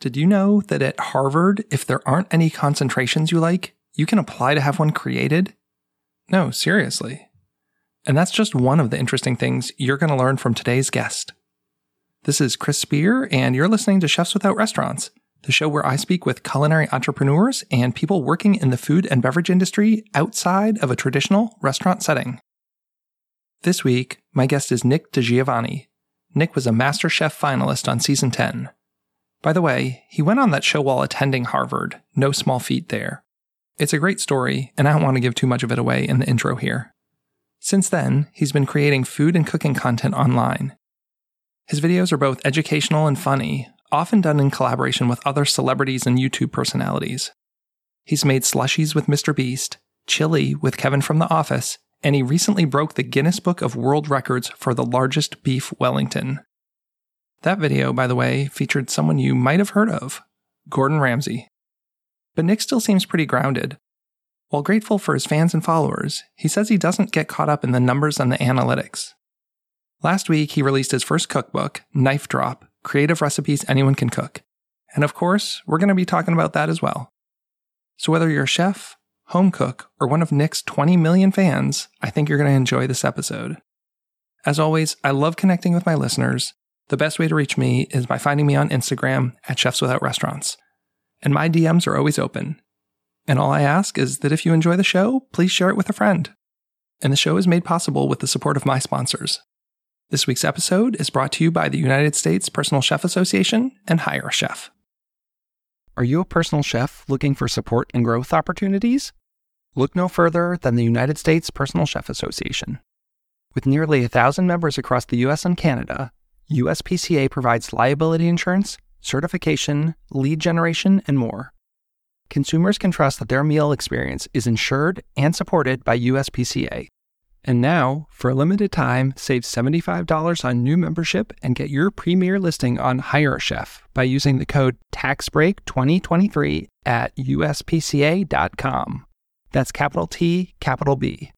Did you know that at Harvard, if there aren't any concentrations you like, you can apply to have one created? No, seriously. And that's just one of the interesting things you're going to learn from today's guest. This is Chris Spear, and you're listening to Chefs Without Restaurants, the show where I speak with culinary entrepreneurs and people working in the food and beverage industry outside of a traditional restaurant setting. This week, my guest is Nick DiGiovanni. Nick was a MasterChef finalist on season 10. By the way, he went on that show while attending Harvard, no small feat there. It's a great story, and I don't want to give too much of it away in the intro here. Since then, he's been creating food and cooking content online. His videos are both educational and funny, often done in collaboration with other celebrities and YouTube personalities. He's made slushies with Mr. Beast, chili with Kevin from The Office, and he recently broke the Guinness Book of World Records for the largest beef Wellington. That video, by the way, featured someone you might have heard of Gordon Ramsay. But Nick still seems pretty grounded. While grateful for his fans and followers, he says he doesn't get caught up in the numbers and the analytics. Last week, he released his first cookbook, Knife Drop Creative Recipes Anyone Can Cook. And of course, we're going to be talking about that as well. So whether you're a chef, home cook, or one of Nick's 20 million fans, I think you're going to enjoy this episode. As always, I love connecting with my listeners. The best way to reach me is by finding me on Instagram at Chefs Without Restaurants. And my DMs are always open. And all I ask is that if you enjoy the show, please share it with a friend. And the show is made possible with the support of my sponsors. This week's episode is brought to you by the United States Personal Chef Association and Hire a Chef. Are you a personal chef looking for support and growth opportunities? Look no further than the United States Personal Chef Association. With nearly a thousand members across the US and Canada, USPCA provides liability insurance, certification, lead generation, and more. Consumers can trust that their meal experience is insured and supported by USPCA. And now, for a limited time, save $75 on new membership and get your premier listing on Hire a Chef by using the code TAXBREAK2023 at uspca.com. That's capital T, capital B.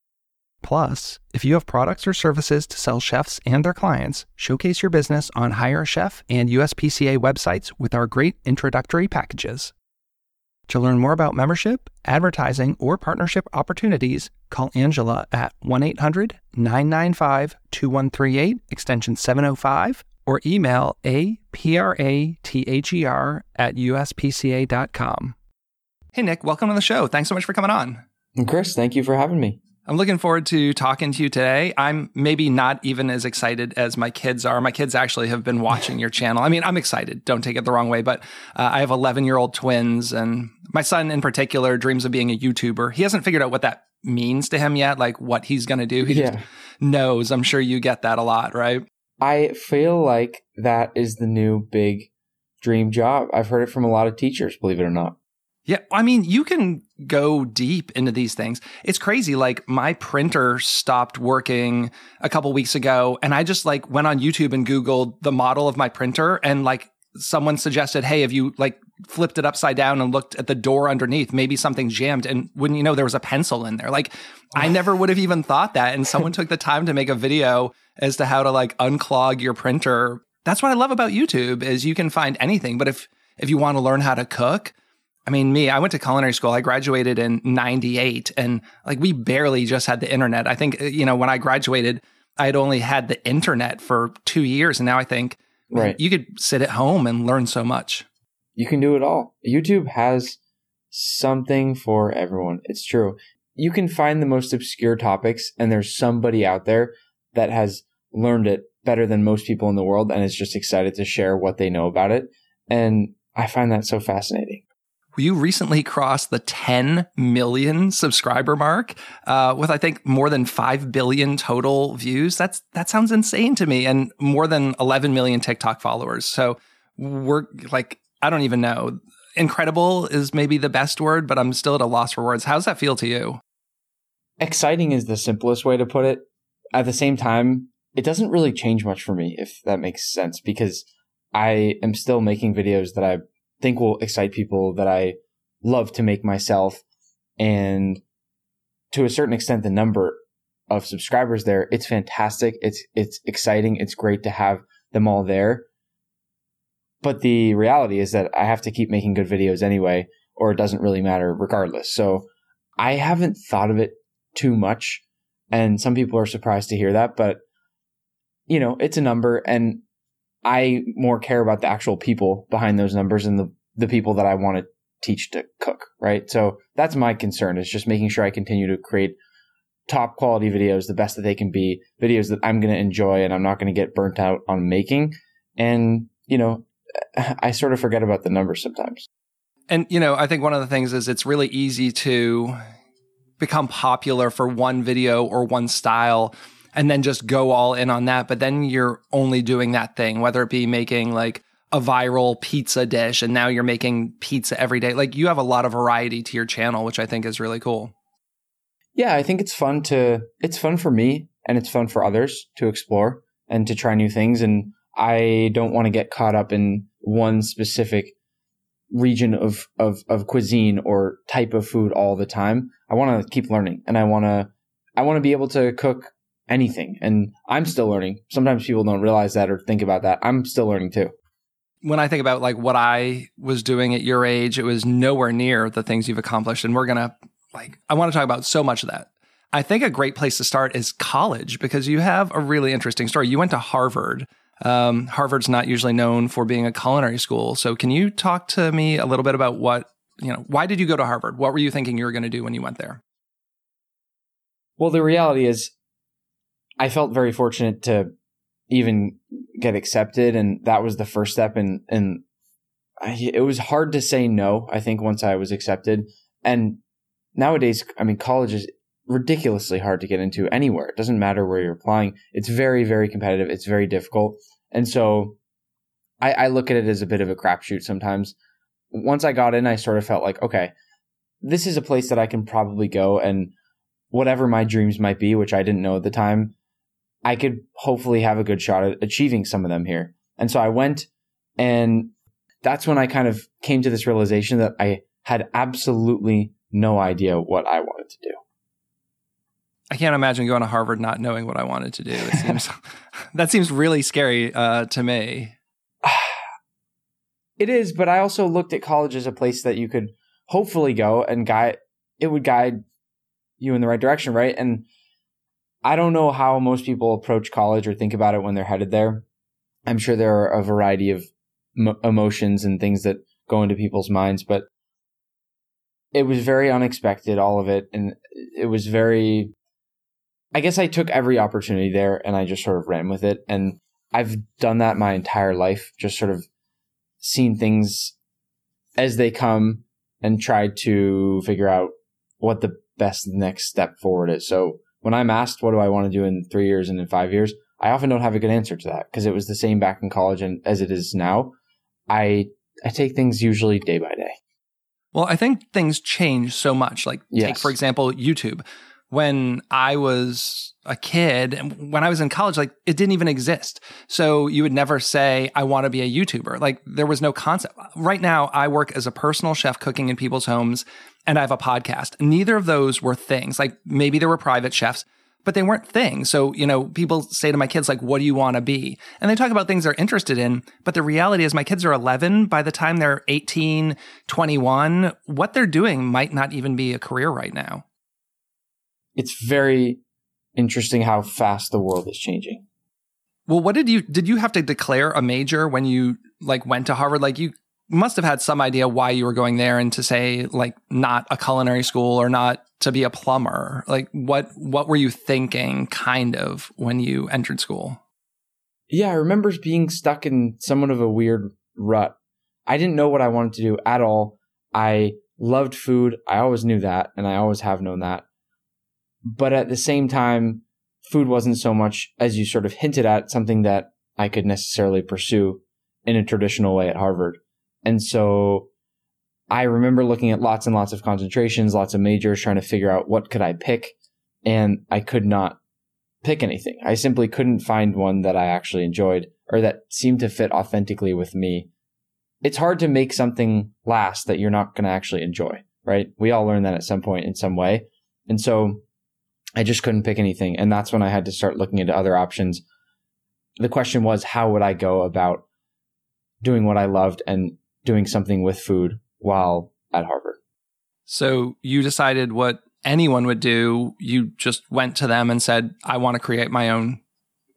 Plus, if you have products or services to sell chefs and their clients, showcase your business on Hire a Chef and USPCA websites with our great introductory packages. To learn more about membership, advertising, or partnership opportunities, call Angela at 1 800 995 2138, extension 705, or email aprather at uspca.com. Hey, Nick, welcome to the show. Thanks so much for coming on. Chris, thank you for having me. I'm looking forward to talking to you today. I'm maybe not even as excited as my kids are. My kids actually have been watching your channel. I mean, I'm excited. Don't take it the wrong way, but uh, I have 11 year old twins, and my son in particular dreams of being a YouTuber. He hasn't figured out what that means to him yet, like what he's going to do. He yeah. just knows. I'm sure you get that a lot, right? I feel like that is the new big dream job. I've heard it from a lot of teachers, believe it or not. Yeah, I mean, you can go deep into these things. It's crazy. Like my printer stopped working a couple weeks ago and I just like went on YouTube and Googled the model of my printer and like someone suggested, Hey, have you like flipped it upside down and looked at the door underneath? Maybe something jammed. And wouldn't you know, there was a pencil in there. Like I never would have even thought that. And someone took the time to make a video as to how to like unclog your printer. That's what I love about YouTube is you can find anything. But if, if you want to learn how to cook, I mean, me, I went to culinary school. I graduated in 98 and like we barely just had the internet. I think, you know, when I graduated, I had only had the internet for two years. And now I think right. you could sit at home and learn so much. You can do it all. YouTube has something for everyone. It's true. You can find the most obscure topics and there's somebody out there that has learned it better than most people in the world and is just excited to share what they know about it. And I find that so fascinating you recently crossed the 10 million subscriber mark uh, with I think more than 5 billion total views. That's that sounds insane to me and more than 11 million TikTok followers. So we're like I don't even know. Incredible is maybe the best word, but I'm still at a loss for words. How's that feel to you? Exciting is the simplest way to put it. At the same time, it doesn't really change much for me if that makes sense because I am still making videos that I think will excite people that I love to make myself. And to a certain extent, the number of subscribers there, it's fantastic. It's, it's exciting. It's great to have them all there. But the reality is that I have to keep making good videos anyway, or it doesn't really matter regardless. So I haven't thought of it too much. And some people are surprised to hear that, but you know, it's a number and I more care about the actual people behind those numbers and the, the people that I want to teach to cook, right? So that's my concern is just making sure I continue to create top quality videos, the best that they can be, videos that I'm going to enjoy and I'm not going to get burnt out on making. And, you know, I sort of forget about the numbers sometimes. And, you know, I think one of the things is it's really easy to become popular for one video or one style and then just go all in on that. But then you're only doing that thing, whether it be making like a viral pizza dish and now you're making pizza every day. Like you have a lot of variety to your channel, which I think is really cool. Yeah, I think it's fun to, it's fun for me and it's fun for others to explore and to try new things. And I don't want to get caught up in one specific region of, of, of cuisine or type of food all the time. I want to keep learning and I want to, I want to be able to cook anything. And I'm still learning. Sometimes people don't realize that or think about that. I'm still learning too when I think about like what I was doing at your age, it was nowhere near the things you've accomplished. And we're going to like, I want to talk about so much of that. I think a great place to start is college because you have a really interesting story. You went to Harvard. Um, Harvard's not usually known for being a culinary school. So can you talk to me a little bit about what, you know, why did you go to Harvard? What were you thinking you were going to do when you went there? Well, the reality is I felt very fortunate to even get accepted, and that was the first step. And and it was hard to say no. I think once I was accepted, and nowadays, I mean, college is ridiculously hard to get into anywhere. It doesn't matter where you're applying. It's very very competitive. It's very difficult, and so I, I look at it as a bit of a crapshoot sometimes. Once I got in, I sort of felt like, okay, this is a place that I can probably go and whatever my dreams might be, which I didn't know at the time, I could hopefully have a good shot at achieving some of them here. And so I went and that's when I kind of came to this realization that I had absolutely no idea what I wanted to do. I can't imagine going to Harvard not knowing what I wanted to do. It seems that seems really scary uh, to me. It is, but I also looked at college as a place that you could hopefully go and guide. It would guide you in the right direction, right? And I don't know how most people approach college or think about it when they're headed there. I'm sure there are a variety of m- emotions and things that go into people's minds, but it was very unexpected, all of it. And it was very, I guess I took every opportunity there and I just sort of ran with it. And I've done that my entire life, just sort of seen things as they come and tried to figure out what the best next step forward is. So when I'm asked what do I want to do in three years and in five years, I often don't have a good answer to that because it was the same back in college and as it is now. I I take things usually day by day. Well, I think things change so much. Like yes. take for example YouTube. When I was a kid and when I was in college, like it didn't even exist. So you would never say, I want to be a YouTuber. Like there was no concept. Right now, I work as a personal chef cooking in people's homes and I have a podcast. Neither of those were things. Like maybe there were private chefs, but they weren't things. So, you know, people say to my kids, like, what do you want to be? And they talk about things they're interested in. But the reality is my kids are 11. By the time they're 18, 21, what they're doing might not even be a career right now. It's very interesting how fast the world is changing. Well, what did you did you have to declare a major when you like went to Harvard? Like you must have had some idea why you were going there and to say like not a culinary school or not to be a plumber. Like what what were you thinking kind of when you entered school? Yeah i remember being stuck in somewhat of a weird rut. I didn't know what i wanted to do at all. I loved food. I always knew that and i always have known that but at the same time food wasn't so much as you sort of hinted at something that i could necessarily pursue in a traditional way at harvard and so I remember looking at lots and lots of concentrations, lots of majors, trying to figure out what could I pick. And I could not pick anything. I simply couldn't find one that I actually enjoyed or that seemed to fit authentically with me. It's hard to make something last that you're not going to actually enjoy, right? We all learn that at some point in some way. And so I just couldn't pick anything. And that's when I had to start looking into other options. The question was, how would I go about doing what I loved and doing something with food while at Harvard. So you decided what anyone would do. You just went to them and said, I want to create my own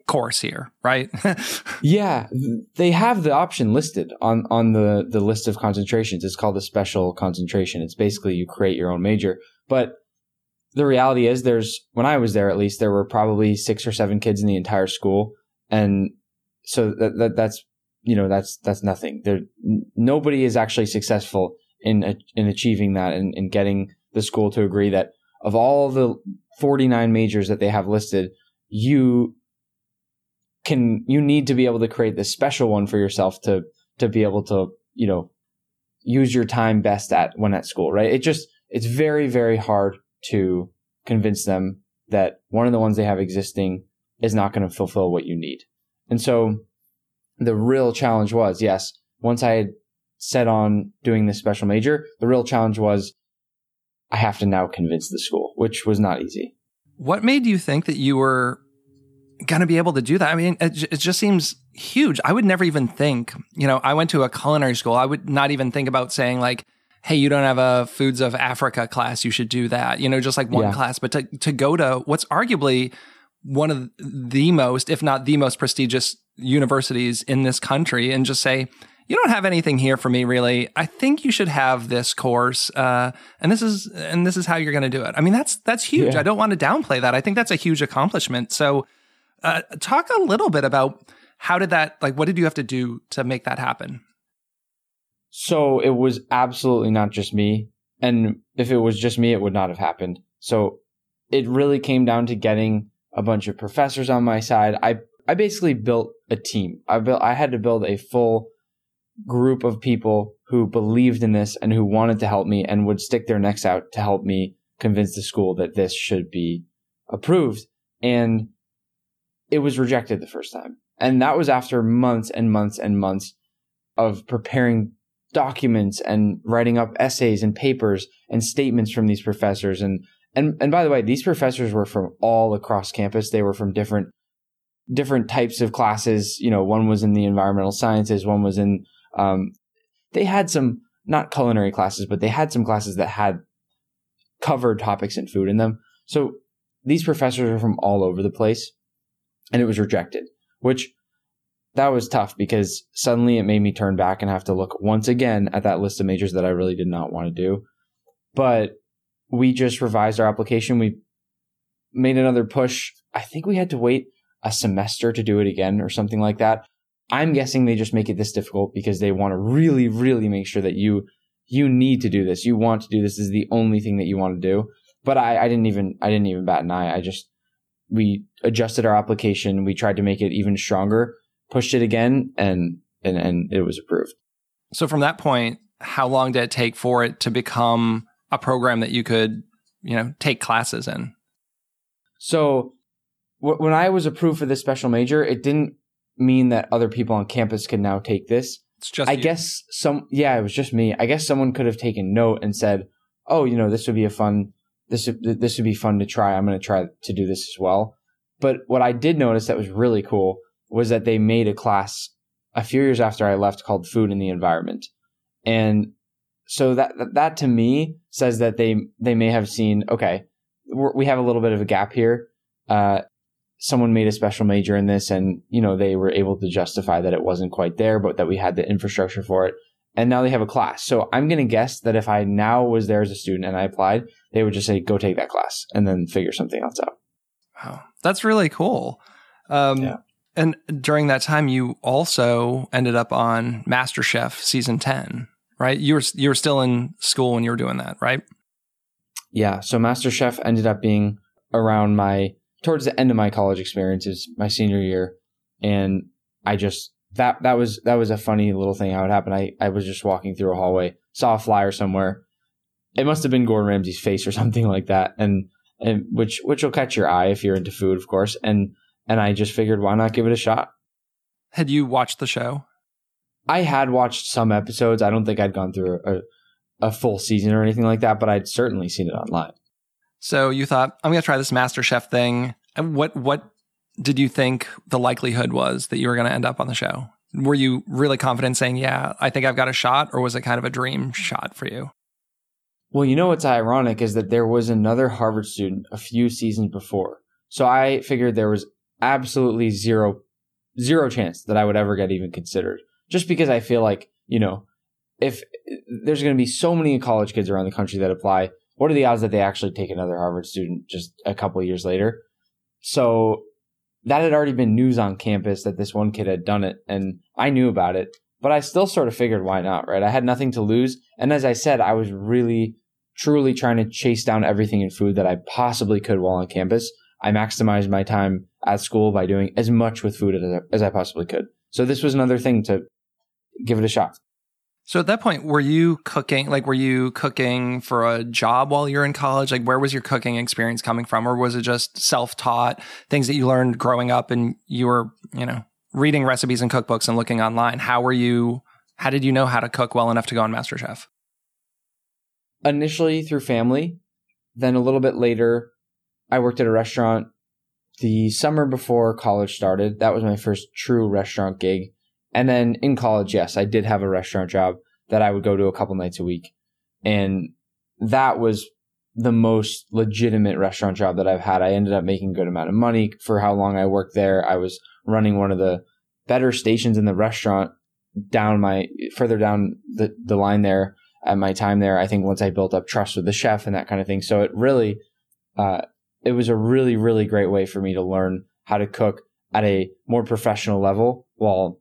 course here, right? yeah, they have the option listed on on the the list of concentrations. It's called a special concentration. It's basically you create your own major. But the reality is there's when I was there at least there were probably 6 or 7 kids in the entire school and so that, that that's you know that's that's nothing. There nobody is actually successful in in achieving that and, and getting the school to agree that of all the 49 majors that they have listed, you can you need to be able to create this special one for yourself to to be able to you know use your time best at when at school right it just it's very very hard to convince them that one of the ones they have existing is not going to fulfill what you need and so the real challenge was yes once i had set on doing this special major the real challenge was i have to now convince the school which was not easy what made you think that you were going to be able to do that. I mean, it, it, just seems huge. I would never even think, you know, I went to a culinary school. I would not even think about saying like, Hey, you don't have a foods of Africa class. You should do that. You know, just like one yeah. class, but to, to go to what's arguably one of the most, if not the most prestigious universities in this country and just say, you don't have anything here for me really i think you should have this course uh, and this is and this is how you're going to do it i mean that's that's huge yeah. i don't want to downplay that i think that's a huge accomplishment so uh, talk a little bit about how did that like what did you have to do to make that happen? So it was absolutely not just me, and if it was just me, it would not have happened. So it really came down to getting a bunch of professors on my side. I I basically built a team. I built I had to build a full group of people who believed in this and who wanted to help me and would stick their necks out to help me convince the school that this should be approved. And it was rejected the first time. And that was after months and months and months of preparing documents and writing up essays and papers and statements from these professors. And, and, and by the way, these professors were from all across campus. They were from different, different types of classes. You know, one was in the environmental sciences, one was in, um, they had some, not culinary classes, but they had some classes that had covered topics in food in them. So these professors were from all over the place and it was rejected, which that was tough because suddenly it made me turn back and have to look once again at that list of majors that I really did not want to do. But we just revised our application. We made another push. I think we had to wait a semester to do it again or something like that. I'm guessing they just make it this difficult because they want to really, really make sure that you you need to do this. You want to do this. this is the only thing that you want to do. But I, I didn't even I didn't even bat an eye. I just we adjusted our application. We tried to make it even stronger, pushed it again, and and and it was approved. So from that point, how long did it take for it to become a program that you could, you know, take classes in? So w- when I was approved for this special major, it didn't mean that other people on campus could now take this. It's just I you. guess some yeah, it was just me. I guess someone could have taken note and said, "Oh, you know, this would be a fun this this would be fun to try. I'm going to try to do this as well. But what I did notice that was really cool was that they made a class a few years after I left called Food and the Environment, and so that that to me says that they they may have seen okay, we have a little bit of a gap here. Uh, someone made a special major in this, and you know they were able to justify that it wasn't quite there, but that we had the infrastructure for it and now they have a class. So I'm going to guess that if I now was there as a student and I applied, they would just say, go take that class and then figure something else out. Wow. That's really cool. Um, yeah. And during that time, you also ended up on MasterChef season 10, right? You were, you were still in school when you were doing that, right? Yeah. So MasterChef ended up being around my, towards the end of my college experiences, my senior year. And I just that that was that was a funny little thing how it happened. I, I was just walking through a hallway, saw a flyer somewhere. It must have been Gordon Ramsay's face or something like that, and and which which will catch your eye if you're into food, of course. And and I just figured, why not give it a shot? Had you watched the show? I had watched some episodes. I don't think I'd gone through a, a full season or anything like that, but I'd certainly seen it online. So you thought, I'm going to try this Master Chef thing. And what what did you think the likelihood was that you were going to end up on the show? Were you really confident saying, yeah, I think I've got a shot, or was it kind of a dream shot for you? Well, you know what's ironic is that there was another Harvard student a few seasons before. So I figured there was absolutely zero zero chance that I would ever get even considered. Just because I feel like, you know, if there's going to be so many college kids around the country that apply, what are the odds that they actually take another Harvard student just a couple years later? So that had already been news on campus that this one kid had done it and I knew about it, but I still sort of figured why not, right? I had nothing to lose. And as I said, I was really truly trying to chase down everything in food that I possibly could while on campus. I maximized my time at school by doing as much with food as I, as I possibly could. So this was another thing to give it a shot. So at that point, were you cooking? Like, were you cooking for a job while you're in college? Like, where was your cooking experience coming from, or was it just self-taught things that you learned growing up, and you were, you know, reading recipes and cookbooks and looking online? How were you? How did you know how to cook well enough to go on MasterChef? Initially through family, then a little bit later, I worked at a restaurant the summer before college started. That was my first true restaurant gig. And then in college, yes, I did have a restaurant job that I would go to a couple nights a week. And that was the most legitimate restaurant job that I've had. I ended up making a good amount of money for how long I worked there. I was running one of the better stations in the restaurant down my further down the, the line there at my time there. I think once I built up trust with the chef and that kind of thing. So it really, uh, it was a really, really great way for me to learn how to cook at a more professional level while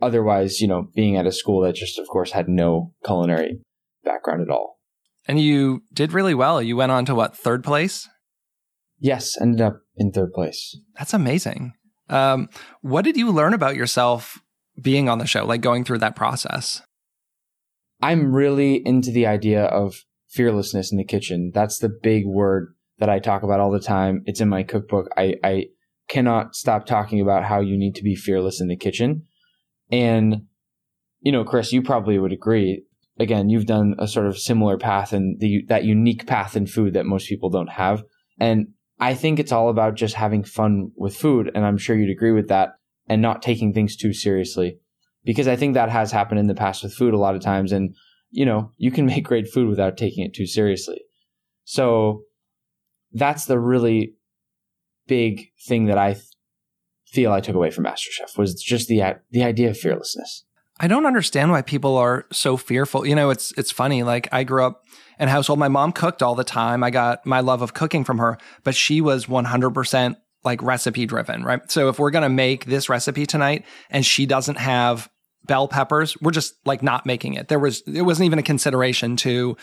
otherwise, you know, being at a school that just, of course, had no culinary background at all. And you did really well. You went on to what, third place? Yes, ended up in third place. That's amazing. Um, what did you learn about yourself being on the show, like going through that process? I'm really into the idea of fearlessness in the kitchen. That's the big word that I talk about all the time. It's in my cookbook. I, I cannot stop talking about how you need to be fearless in the kitchen. And, you know, Chris, you probably would agree. Again, you've done a sort of similar path and the, that unique path in food that most people don't have. And I think it's all about just having fun with food. And I'm sure you'd agree with that and not taking things too seriously because I think that has happened in the past with food a lot of times. And, you know, you can make great food without taking it too seriously. So that's the really big thing that I feel I took away from MasterChef was just the the idea of fearlessness. I don't understand why people are so fearful. You know, it's it's funny. Like I grew up in a household. My mom cooked all the time. I got my love of cooking from her, but she was 100% like recipe driven, right? So if we're going to make this recipe tonight and she doesn't have bell peppers, we're just like not making it. There was it wasn't even a consideration to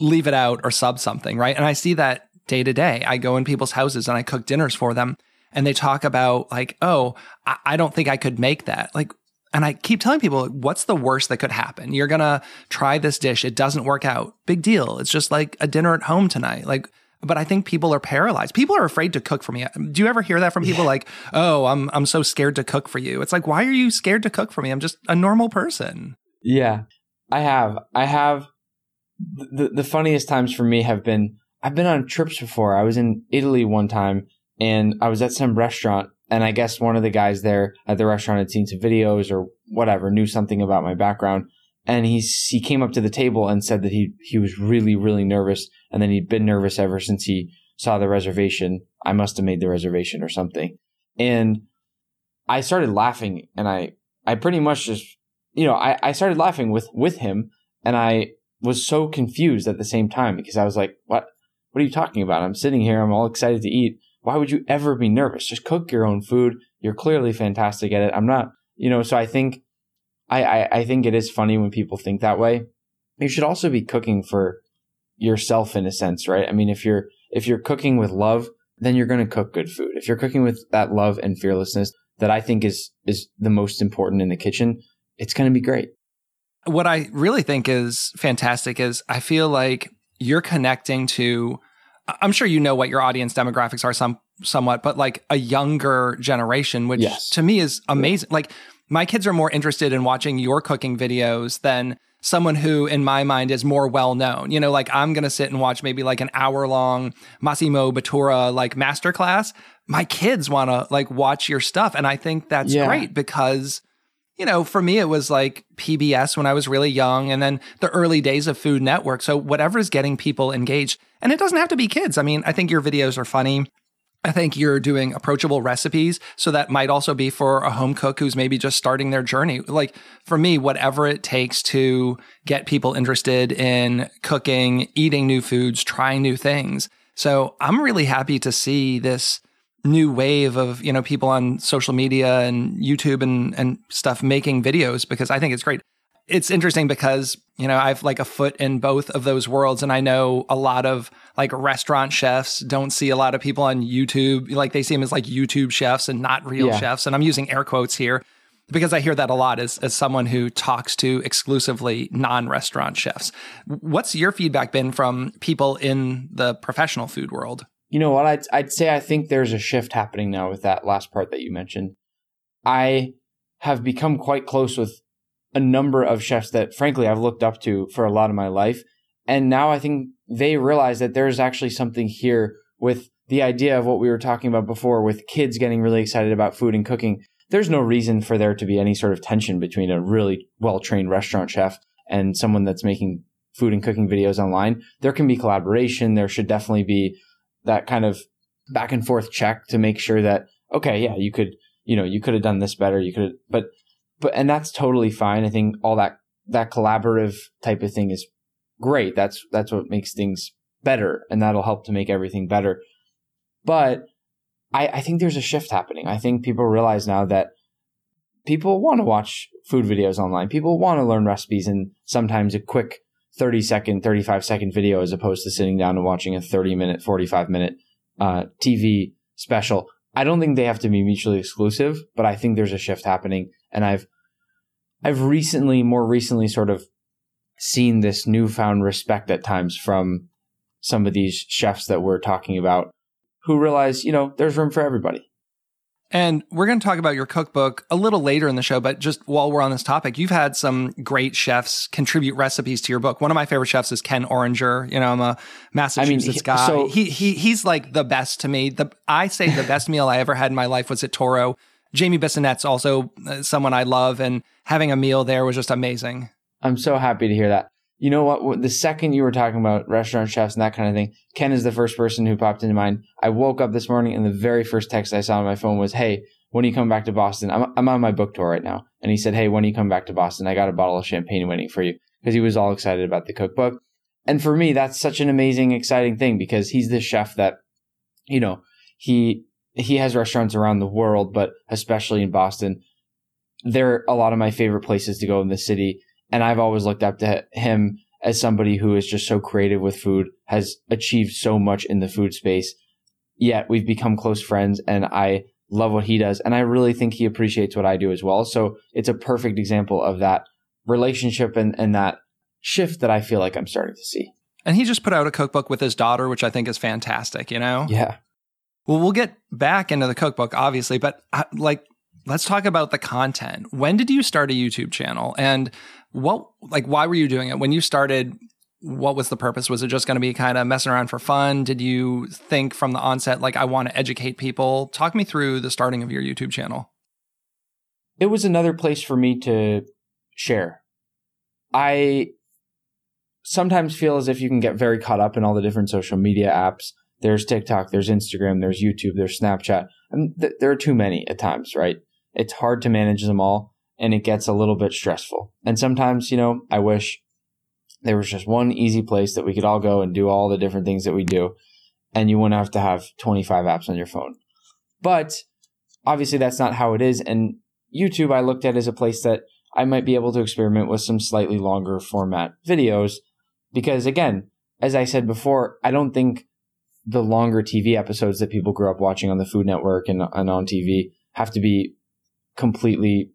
leave it out or sub something, right? And I see that day to day. I go in people's houses and I cook dinners for them and they talk about like, oh, I, I don't think I could make that. Like, and I keep telling people, what's the worst that could happen? You're going to try this dish. It doesn't work out. Big deal. It's just like a dinner at home tonight. Like, but I think people are paralyzed. People are afraid to cook for me. Do you ever hear that from people yeah. like, "Oh, I'm I'm so scared to cook for you." It's like, "Why are you scared to cook for me? I'm just a normal person." Yeah. I have. I have the the funniest times for me have been I've been on trips before. I was in Italy one time and I was at some restaurant and I guess one of the guys there at the restaurant had seen some videos or whatever, knew something about my background. And he he came up to the table and said that he, he was really, really nervous. And then he'd been nervous ever since he saw the reservation. I must have made the reservation or something. And I started laughing and I, I pretty much just, you know, I, I started laughing with, with him and I was so confused at the same time because I was like, what? What are you talking about? I'm sitting here. I'm all excited to eat. Why would you ever be nervous? Just cook your own food. You're clearly fantastic at it. I'm not, you know, so I think, I, I, I think it is funny when people think that way. You should also be cooking for yourself in a sense, right? I mean, if you're, if you're cooking with love, then you're going to cook good food. If you're cooking with that love and fearlessness that I think is, is the most important in the kitchen, it's going to be great. What I really think is fantastic is I feel like you're connecting to I'm sure you know what your audience demographics are some somewhat, but like a younger generation, which yes. to me is amazing. Yeah. Like my kids are more interested in watching your cooking videos than someone who in my mind is more well known. You know, like I'm going to sit and watch maybe like an hour long Massimo Bottura like masterclass. My kids want to like watch your stuff and I think that's yeah. great because you know, for me, it was like PBS when I was really young and then the early days of Food Network. So whatever is getting people engaged. And it doesn't have to be kids. I mean, I think your videos are funny. I think you're doing approachable recipes. So that might also be for a home cook who's maybe just starting their journey. Like for me, whatever it takes to get people interested in cooking, eating new foods, trying new things. So I'm really happy to see this new wave of, you know, people on social media and YouTube and, and stuff making videos because I think it's great. It's interesting because, you know, I've like a foot in both of those worlds and I know a lot of like restaurant chefs don't see a lot of people on YouTube. Like they see them as like YouTube chefs and not real yeah. chefs. And I'm using air quotes here because I hear that a lot as, as someone who talks to exclusively non restaurant chefs. What's your feedback been from people in the professional food world? You know what? I'd, I'd say I think there's a shift happening now with that last part that you mentioned. I have become quite close with a number of chefs that, frankly, I've looked up to for a lot of my life. And now I think they realize that there's actually something here with the idea of what we were talking about before with kids getting really excited about food and cooking. There's no reason for there to be any sort of tension between a really well trained restaurant chef and someone that's making food and cooking videos online. There can be collaboration. There should definitely be that kind of back and forth check to make sure that okay, yeah, you could, you know, you could have done this better. You could, but, but, and that's totally fine. I think all that that collaborative type of thing is great. That's that's what makes things better, and that'll help to make everything better. But I, I think there's a shift happening. I think people realize now that people want to watch food videos online. People want to learn recipes and sometimes a quick 30 second, 35 second video as opposed to sitting down and watching a 30 minute, 45 minute uh, TV special. I don't think they have to be mutually exclusive, but I think there's a shift happening. And I've, I've recently, more recently, sort of seen this newfound respect at times from some of these chefs that we're talking about who realize, you know, there's room for everybody. And we're going to talk about your cookbook a little later in the show, but just while we're on this topic, you've had some great chefs contribute recipes to your book. One of my favorite chefs is Ken Oringer. You know, I'm a Massachusetts I mean, guy. So, he, he he's like the best to me. The I say the best meal I ever had in my life was at Toro. Jamie Bissonnette's also uh, someone I love, and having a meal there was just amazing. I'm so happy to hear that you know what? The second you were talking about restaurant chefs and that kind of thing, Ken is the first person who popped into mind. I woke up this morning and the very first text I saw on my phone was, Hey, when are you coming back to Boston? I'm, I'm on my book tour right now. And he said, Hey, when are you coming back to Boston? I got a bottle of champagne waiting for you because he was all excited about the cookbook. And for me, that's such an amazing, exciting thing because he's the chef that, you know, he, he has restaurants around the world, but especially in Boston. They're a lot of my favorite places to go in the city and I've always looked up to him as somebody who is just so creative with food, has achieved so much in the food space. Yet we've become close friends and I love what he does. And I really think he appreciates what I do as well. So it's a perfect example of that relationship and, and that shift that I feel like I'm starting to see. And he just put out a cookbook with his daughter, which I think is fantastic, you know? Yeah. Well, we'll get back into the cookbook, obviously, but uh, like, let's talk about the content. When did you start a YouTube channel? And what like why were you doing it? When you started what was the purpose? Was it just going to be kind of messing around for fun? Did you think from the onset like i want to educate people? Talk me through the starting of your youtube channel. It was another place for me to share. I sometimes feel as if you can get very caught up in all the different social media apps. There's tiktok there's instagram there's youtube there's snapchat and th- there are too many at times right? It's hard to manage them all and it gets a little bit stressful. And sometimes, you know, I wish there was just one easy place that we could all go and do all the different things that we do, and you wouldn't have to have 25 apps on your phone. But obviously, that's not how it is. And YouTube, I looked at as a place that I might be able to experiment with some slightly longer format videos. Because again, as I said before, I don't think the longer TV episodes that people grew up watching on the Food Network and, and on TV have to be completely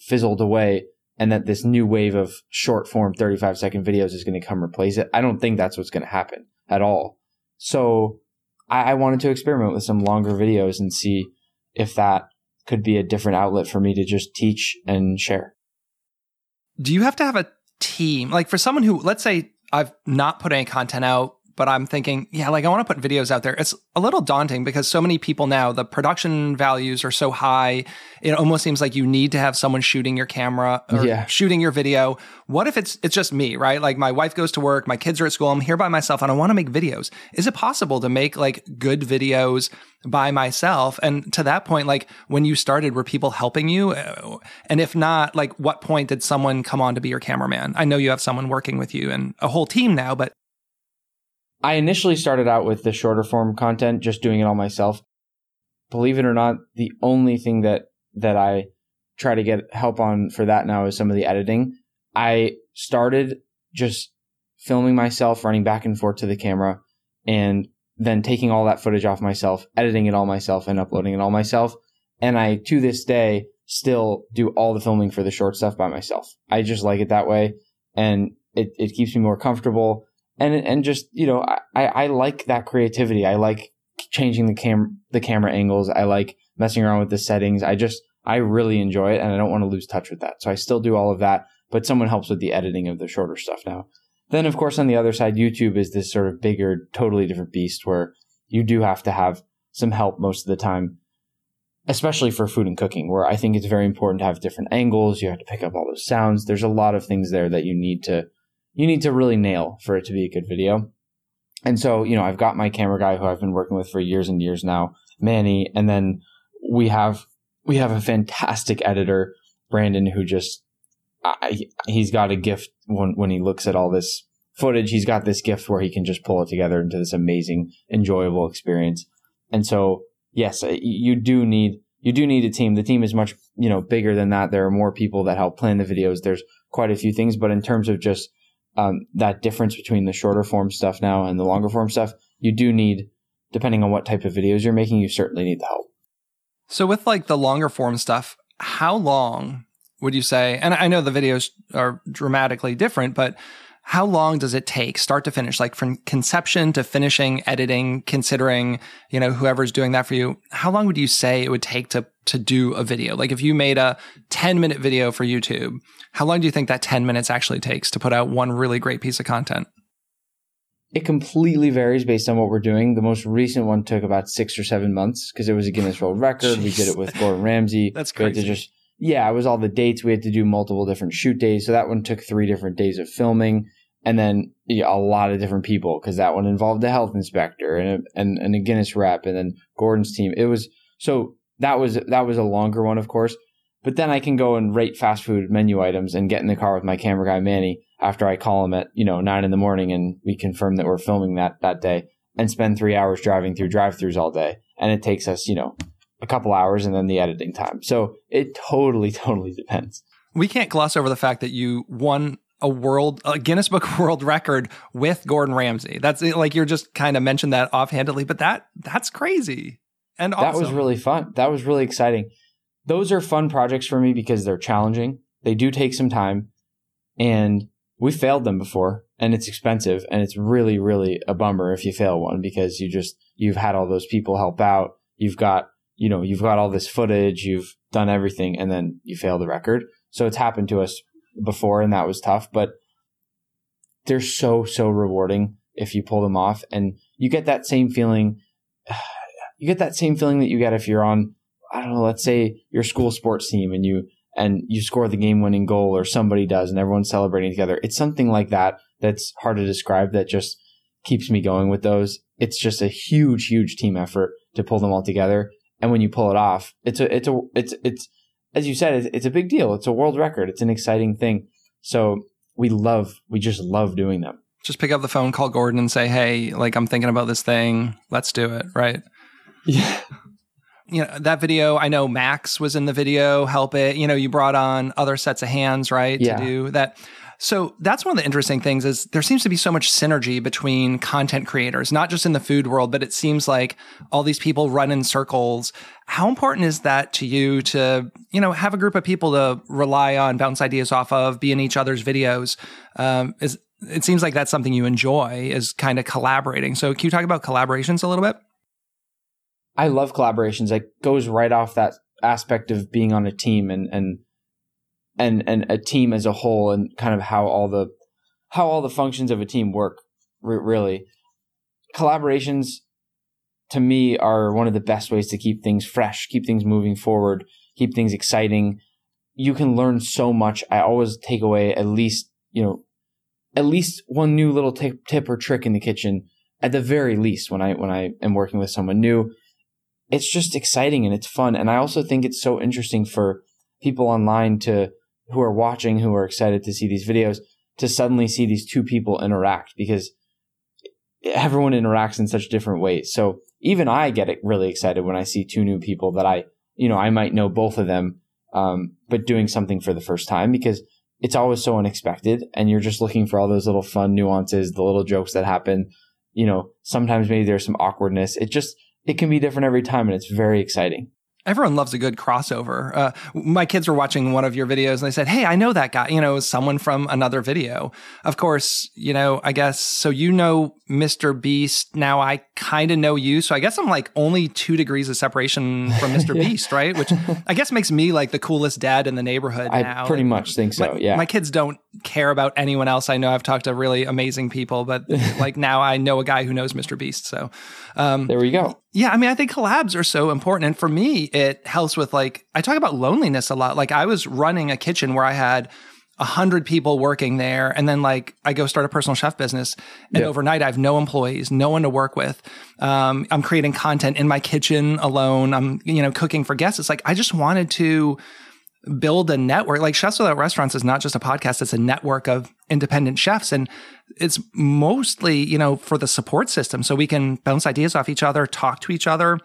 fizzled away and that this new wave of short form 35 second videos is going to come replace it. I don't think that's what's going to happen at all. So I, I, wanted to experiment with some longer videos and see if that could be a different outlet for me to just teach and share. Do you have to have a team? Like for someone who, let's say I've not put any content out, but I'm thinking, yeah, like I want to put videos out there. It's a little daunting because so many people now, the production values are so high. It almost seems like you need to have someone shooting your camera or Yeah. shooting your video. What if it's it's just me, right? Like my wife goes to work, my kids are at school, I'm here by myself and I want to make videos. Is it possible to make like good videos by myself? And to that point, like when you started, were people helping you? Uh, And if not, like what point did someone come on to be your cameraman? I know you have someone working with you and a whole team now, but I initially started out with the shorter form content, just doing it all myself. Believe it or not, the only thing that that I try to get help on for that now is some of the editing. I started just filming myself, running back and forth to the camera, and then taking all that footage off myself, editing it all myself, and uploading it all myself. And I, to this day, still do all the filming for the short stuff by myself. I just like it that way, and it, it keeps me more comfortable and and just you know I, I like that creativity. I like changing the cam the camera angles. I like messing around with the settings. I just I really enjoy it, and I don't want to lose touch with that. So I still do all of that, but someone helps with the editing of the shorter stuff now. Then of course on the other side, YouTube is this sort of bigger, totally different beast where you do have to have some help most of the time. Especially for food and cooking, where I think it's very important to have different angles. You have to pick up all those sounds. There's a lot of things there that you need to you need to really nail for it to be a good video. And so, you know, I've got my camera guy who I've been working with for years and years now, Manny, and then we have we have a fantastic editor, Brandon, who just I, he's got a gift when when he looks at all this footage. He's got this gift where he can just pull it together into this amazing, enjoyable experience. And so, yes, you do need you do need a team. The team is much you know bigger than that. There are more people that help plan the videos. There's quite a few things, but in terms of just um, that difference between the shorter form stuff now and the longer form stuff, you do need, depending on what type of videos you're making, you certainly need the help. So with like the longer form stuff, how long would you say? And I know the videos are dramatically different, but how long does it take start to finish like from conception to finishing editing considering you know whoever's doing that for you how long would you say it would take to to do a video like if you made a 10 minute video for youtube how long do you think that 10 minutes actually takes to put out one really great piece of content it completely varies based on what we're doing. The most recent one took about six or seven months because it was a Guinness World Record. We did it with Gordon Ramsay. That's crazy. just yeah, it was all the dates. We had to do multiple different shoot days. So that one took three different days of filming, and then a lot of different people because that one involved the health inspector and a, and, and a Guinness rep, and then Gordon's team. It was so that was that was a longer one, of course. But then I can go and rate fast food menu items and get in the car with my camera guy Manny after I call him at you know nine in the morning and we confirm that we're filming that that day and spend three hours driving through drive-throughs all day, and it takes us you know a couple hours and then the editing time. So it totally totally depends. we can't gloss over the fact that you won a world a Guinness Book World Record with Gordon Ramsay. That's like you're just kind of mentioned that offhandedly, but that that's crazy and awesome. That was really fun. That was really exciting. Those are fun projects for me because they're challenging. They do take some time and we failed them before and it's expensive and it's really, really a bummer if you fail one because you just, you've had all those people help out. You've got, you know, you've got all this footage, you've done everything and then you fail the record. So it's happened to us before and that was tough, but they're so, so rewarding if you pull them off and you get that same feeling. You get that same feeling that you get if you're on, I don't know, let's say your school sports team and you, and you score the game winning goal or somebody does and everyone's celebrating together. It's something like that that's hard to describe that just keeps me going with those. It's just a huge, huge team effort to pull them all together. And when you pull it off, it's a, it's a, it's, it's, as you said, it's, it's a big deal. It's a world record. It's an exciting thing. So we love, we just love doing them. just pick up the phone, call Gordon and say, "Hey, like I'm thinking about this thing. Let's do it." Right? Yeah. you know that video i know max was in the video help it you know you brought on other sets of hands right Yeah. to do that so that's one of the interesting things is there seems to be so much synergy between content creators not just in the food world but it seems like all these people run in circles. How important is that to you to you know have a group of people to rely on bounce ideas off of be in each other's videos? Um, is it seems like that's something you enjoy is kind of collaborating. So can you talk about collaborations a little bit? I love collaborations. It goes right off that aspect of being on a team and and and and a team as a whole, and kind of how all the how all the functions of a team work. re- Really, collaborations to me are one of the best ways to keep things fresh, keep things moving forward, keep things exciting. You can learn so much. I always take away at least, you know, at least one new little tip, tip or trick in the kitchen at the very least when I when I am working with someone new. It's just exciting and it's fun. And I also think it's so interesting for people online to who are watching, who are excited to see these videos, to suddenly see these two people interact because everyone interacts in such different ways. So even I get really excited when I see two new people that I, you know, I might know both of them, um, but doing something for the first time because it's always so unexpected and you're just looking for all those little fun nuances, the little jokes that happen. You know, sometimes maybe there's some awkwardness. It just, it can be different every time and it's very exciting. Everyone loves a good crossover. Uh, my kids were watching one of your videos and they said, Hey, I know that guy, you know, someone from another video. Of course, you know, I guess, so you know Mr. Beast. Now I kind of know you. So I guess I'm like only two degrees of separation from Mr. yeah. Beast, right? Which I guess makes me like the coolest dad in the neighborhood I now. pretty like, much think so. My, yeah. My kids don't care about anyone else. I know I've talked to really amazing people, but like now I know a guy who knows Mr. Beast. So, um, there we go. Yeah, I mean, I think collabs are so important. And for me, it helps with like, I talk about loneliness a lot. Like, I was running a kitchen where I had a hundred people working there. And then like I go start a personal chef business and yeah. overnight I have no employees, no one to work with. Um, I'm creating content in my kitchen alone. I'm, you know, cooking for guests. It's like, I just wanted to build a network. Like Chefs Without Restaurants is not just a podcast, it's a network of independent chefs. And it's mostly, you know, for the support system. So we can bounce ideas off each other, talk to each other.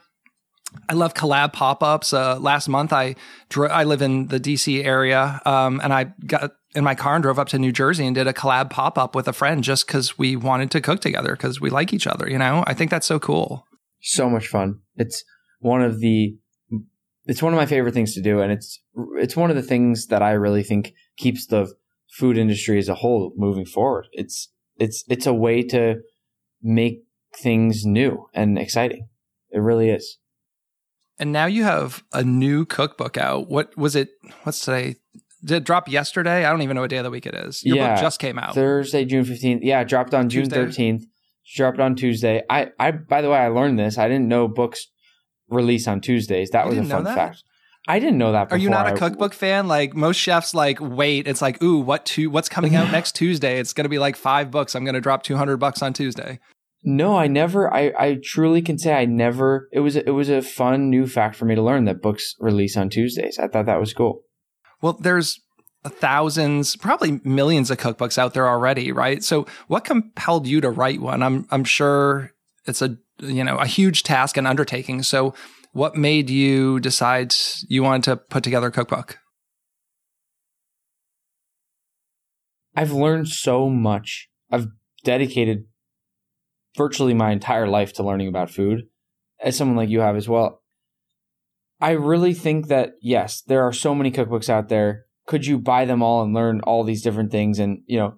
I love collab pop ups. Uh, last month, I dro- I live in the DC area, um, and I got in my car and drove up to New Jersey and did a collab pop up with a friend just because we wanted to cook together because we like each other. You know, I think that's so cool. So much fun. It's one of the it's one of my favorite things to do, and it's it's one of the things that I really think keeps the food industry as a whole moving forward. It's it's it's a way to make things new and exciting. It really is. And now you have a new cookbook out. What was it? What's today? Did it drop yesterday? I don't even know what day of the week it is. Your yeah, book just came out. Thursday, June 15th. Yeah, it dropped on Tuesday. June 13th. Dropped on Tuesday. I, I by the way, I learned this. I didn't know books release on Tuesdays. That you was a fun fact. I didn't know that. Are you not a cookbook fan? Like most chefs, like wait. It's like, ooh, what two? What's coming out next Tuesday? It's gonna be like five books. I'm gonna drop two hundred bucks on Tuesday. No, I never. I, I truly can say I never. It was it was a fun new fact for me to learn that books release on Tuesdays. I thought that was cool. Well, there's thousands, probably millions of cookbooks out there already, right? So, what compelled you to write one? I'm I'm sure it's a you know, a huge task and undertaking. So, what made you decide you wanted to put together a cookbook? I've learned so much. I've dedicated virtually my entire life to learning about food, as someone like you have as well. I really think that, yes, there are so many cookbooks out there. Could you buy them all and learn all these different things? And, you know,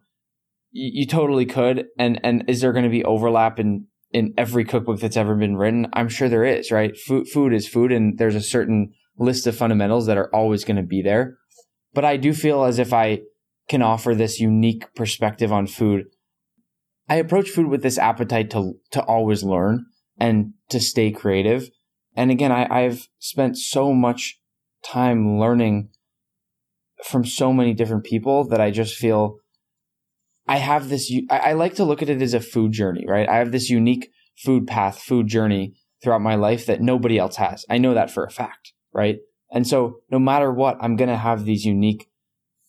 you, you totally could. And, and is there going to be overlap in in every cookbook that's ever been written? I'm sure there is, right? Food, food is food, and there's a certain list of fundamentals that are always going to be there. But I do feel as if I can offer this unique perspective on food. I approach food with this appetite to to always learn and to stay creative. And again, I, I've spent so much time learning from so many different people that I just feel I have this, I like to look at it as a food journey, right? I have this unique food path, food journey throughout my life that nobody else has. I know that for a fact, right? And so no matter what, I'm going to have these unique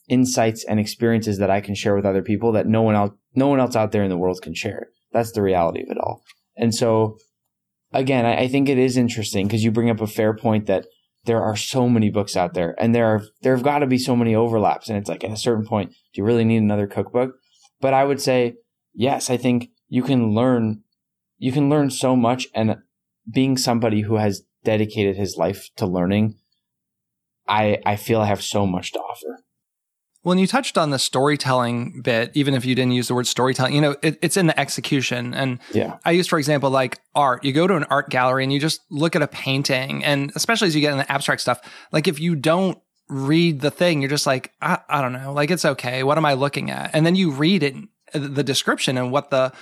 insights and experiences that I can share with other people that no one else, no one else out there in the world can share. That's the reality of it all. And so again, I, I think it is interesting because you bring up a fair point that there are so many books out there and there are, there have got to be so many overlaps. And it's like at a certain point, do you really need another cookbook? But I would say, yes, I think you can learn, you can learn so much. And being somebody who has dedicated his life to learning, I, I feel I have so much to offer. Well, you touched on the storytelling bit, even if you didn't use the word storytelling, you know, it, it's in the execution. And yeah. I use, for example, like art. You go to an art gallery and you just look at a painting, and especially as you get in the abstract stuff, like if you don't read the thing, you're just like, I, I don't know, like it's okay. What am I looking at? And then you read it, the description and what the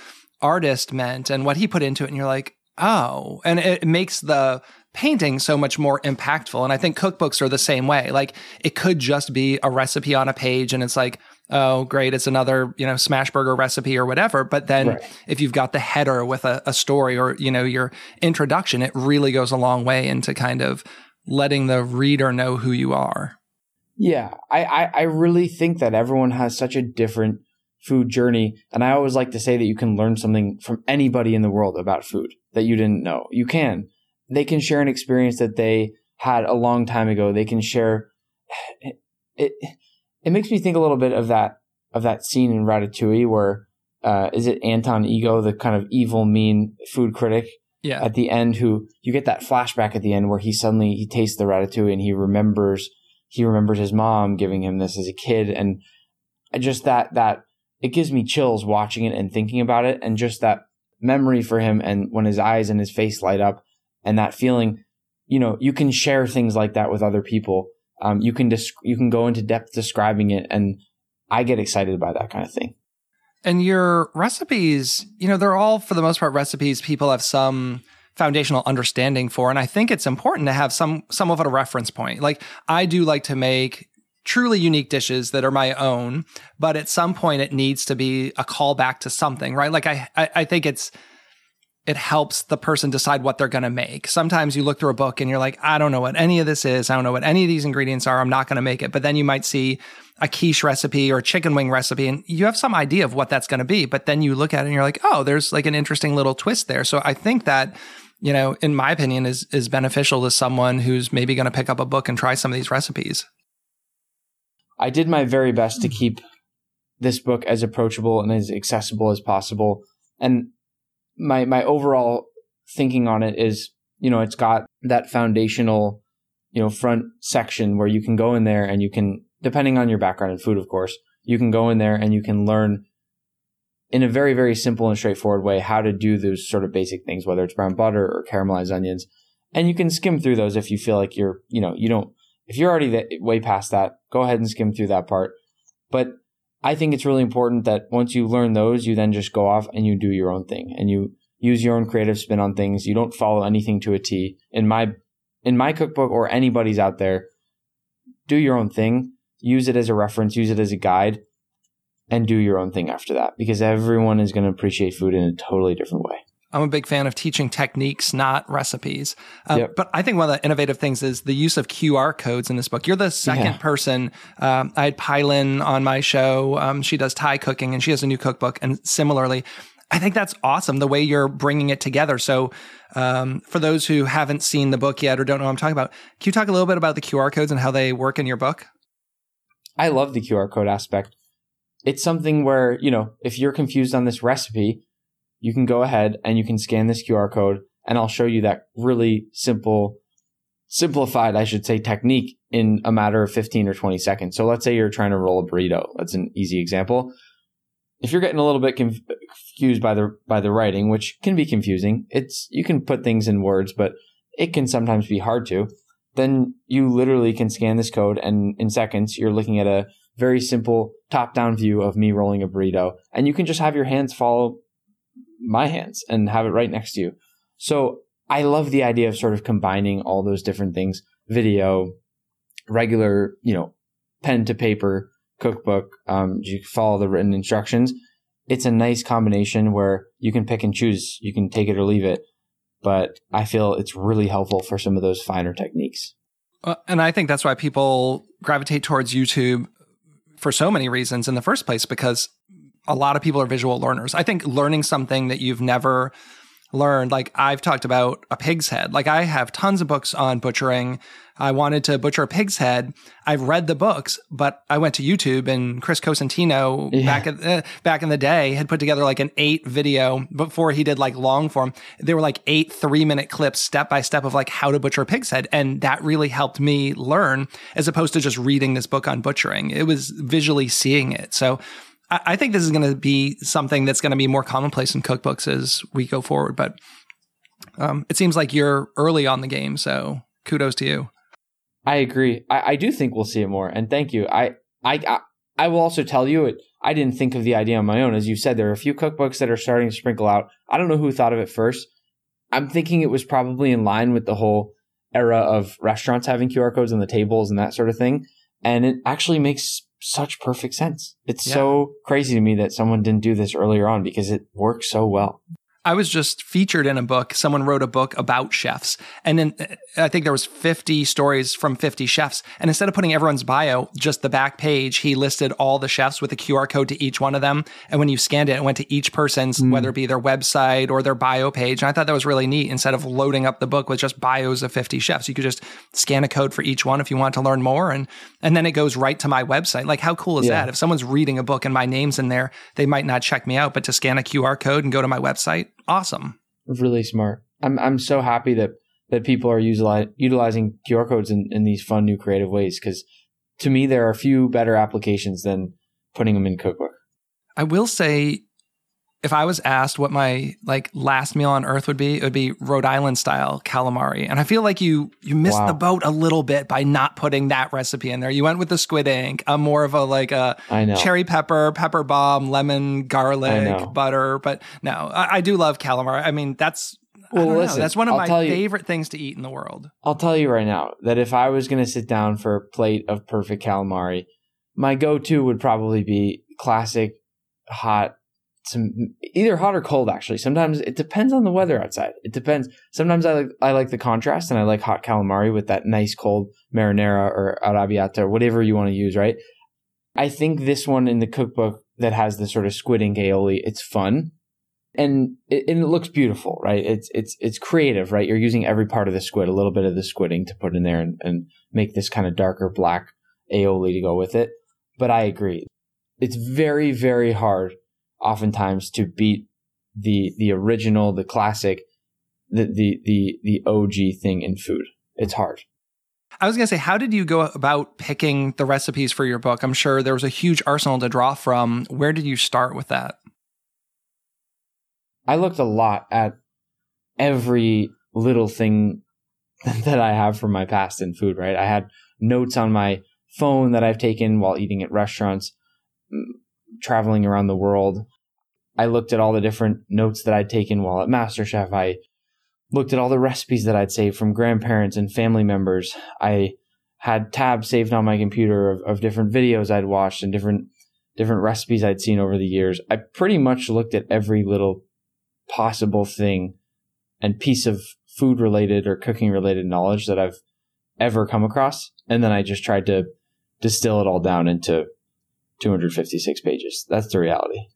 artist meant and what he put into it. And you're like, oh, and it makes the painting so much more impactful. And I think cookbooks are the same way. Like it could just be a recipe on a page and it's like, oh, great, it's another, you know, smash burger recipe or whatever. But then right. if you've got the header with a, a story or, you know, your introduction, it really goes a long way into kind of letting the reader know who you are. Yeah, I, I, I really think that everyone has such a different food journey. And I always like to say that you can learn something from anybody in the world about food that you didn't know. You can. They can share an experience that they had a long time ago. They can share it, it it makes me think a little bit of that of that scene in Ratatouille where uh, is it Anton Ego, the kind of evil, mean food critic? Yeah. At the end, who you get that flashback at the end where he suddenly he tastes the ratatouille and he remembers he remembers his mom giving him this as a kid, and just that that it gives me chills watching it and thinking about it, and just that memory for him, and when his eyes and his face light up, and that feeling, you know, you can share things like that with other people. Um, you can dis- you can go into depth describing it, and I get excited by that kind of thing. And your recipes, you know, they're all for the most part recipes people have some foundational understanding for, and I think it's important to have some some of it a reference point. Like I do like to make truly unique dishes that are my own, but at some point it needs to be a callback to something, right? Like I, I, I think it's it helps the person decide what they're going to make. Sometimes you look through a book and you're like, I don't know what any of this is. I don't know what any of these ingredients are. I'm not going to make it. But then you might see a quiche recipe or a chicken wing recipe and you have some idea of what that's going to be. But then you look at it and you're like, oh, there's like an interesting little twist there. So I think that, you know, in my opinion, is is beneficial to someone who's maybe going to pick up a book and try some of these recipes. I did my very best to keep this book as approachable and as accessible as possible. And my my overall thinking on it is, you know, it's got that foundational, you know, front section where you can go in there and you can, depending on your background in food, of course, you can go in there and you can learn in a very, very simple and straightforward way how to do those sort of basic things, whether it's brown butter or caramelized onions. And you can skim through those if you feel like you're, you know, you don't, if you're already way past that, go ahead and skim through that part. But I think it's really important that once you learn those, you then just go off and you do your own thing and you use your own creative spin on things. You don't follow anything to a T. In my in my cookbook or anybody's out there, do your own thing. Use it as a reference, use it as a guide, and do your own thing after that because everyone is going to appreciate food in a totally different way. I'm a big fan of teaching techniques, not recipes. Uh, yep. But I think one of the innovative things is the use of QR codes in this book. You're the second yeah. person. Um, I had Pailin on my show. Um, she does Thai cooking and she has a new cookbook. And similarly, I think that's awesome the way you're bringing it together. So, um, for those who haven't seen the book yet or don't know what I'm talking about, can you talk a little bit about the QR codes and how they work in your book? I love the QR code aspect. It's something where, you know, if you're confused on this recipe, you can go ahead and you can scan this QR code and I'll show you that really simple, simplified, I should say, technique in a matter of 15 or 20 seconds. So let's say you're trying to roll a burrito. That's an easy example. If you're getting a little bit confused by the by the writing, which can be confusing, it's you can put things in words, but it can sometimes be hard to. Then you literally can scan this code, and in seconds, you're looking at a very simple top-down view of me rolling a burrito, and you can just have your hands follow my hands and have it right next to you. So I love the idea of sort of combining all those different things video, regular, you know, pen to paper cookbook. Um, you follow the written instructions. It's a nice combination where you can pick and choose. You can take it or leave it. But I feel it's really helpful for some of those finer techniques. Uh, and I think that's why people gravitate towards YouTube for so many reasons in the first place, because a lot of people are visual learners. I think learning something that you've never learned, like I've talked about a pig's head. Like I have tons of books on butchering. I wanted to butcher a pig's head. I've read the books, but I went to YouTube and Chris Cosentino yeah. back at, uh, back in the day had put together like an eight video before he did like long form. There were like eight three minute clips step by step of like how to butcher a pig's head. And that really helped me learn as opposed to just reading this book on butchering. It was visually seeing it. So I think this is going to be something that's going to be more commonplace in cookbooks as we go forward. But um, it seems like you're early on the game, so kudos to you. I agree. I, I do think we'll see it more, and thank you. I, I, I I will also tell you it. I didn't think of the idea on my own. As you said, there are a few cookbooks that are starting to sprinkle out. I don't know who thought of it first. I'm thinking it was probably in line with the whole era of restaurants having QR codes on the tables and that sort of thing. And it actually makes such perfect sense. It's yeah. so crazy to me that someone didn't do this earlier on because it works so well. I was just featured in a book. Someone wrote a book about chefs. And then I think there was 50 stories from 50 chefs. And instead of putting everyone's bio, just the back page, he listed all the chefs with a QR code to each one of them. And when you scanned it, it went to each person's, mm. whether it be their website or their bio page. And I thought that was really neat. Instead of loading up the book with just bios of 50 chefs, you could just scan a code for each one if you want to learn more. And, and then it goes right to my website. Like, how cool is yeah. that? If someone's reading a book and my name's in there, they might not check me out, but to scan a QR code and go to my website, awesome. Really smart. I'm I'm so happy that that people are utilizing QR codes in, in these fun new creative ways because to me there are a few better applications than putting them in cookbook. I will say if I was asked what my like last meal on earth would be, it would be Rhode Island style calamari. And I feel like you you missed wow. the boat a little bit by not putting that recipe in there. You went with the squid ink, a more of a like a cherry pepper, pepper bomb, lemon, garlic, butter. But no, I, I, do love calamari. I mean, that's well, listen, know, that's one of I'll my favorite you, things to eat in the world. I'll tell you right now that if I was going to sit down for a plate of perfect calamari, my go-to would probably be classic hot some either hot or cold actually. Sometimes it depends on the weather outside. It depends. Sometimes i like i like the contrast and i like hot calamari with that nice cold marinara or arrabbiata or whatever you want to use right? I think this one in the cookbook that has the sort of squid ink aioli it's fun. And it, and it looks beautiful right? It's it's it's creative right? You're using every part of the squid a little bit of the squid ink to put in there and, and make this kind of darker black aioli to go with it. But i agree. It's very very hard oftentimes to beat the the original, the classic, the the the the OG thing in food. It's hard. I was going to say, how did you go about picking the recipes for your book? I'm sure there was a huge arsenal to draw from. Where did you start with that? I looked a lot at every little thing that I have from my past in food, right? I had notes on my phone that I've taken while eating at restaurants mm, traveling around the world. I looked at all the different notes that I'd taken while at MasterChef. I looked at all the recipes that I'd saved from grandparents and family members. I had tabs saved on my computer of, of different videos I'd watched and different different recipes I'd seen over the years. I pretty much looked at every little possible thing and piece of food related or cooking related knowledge that I've ever come across. And then I just tried to distill it all down into 256 pages. That's the reality.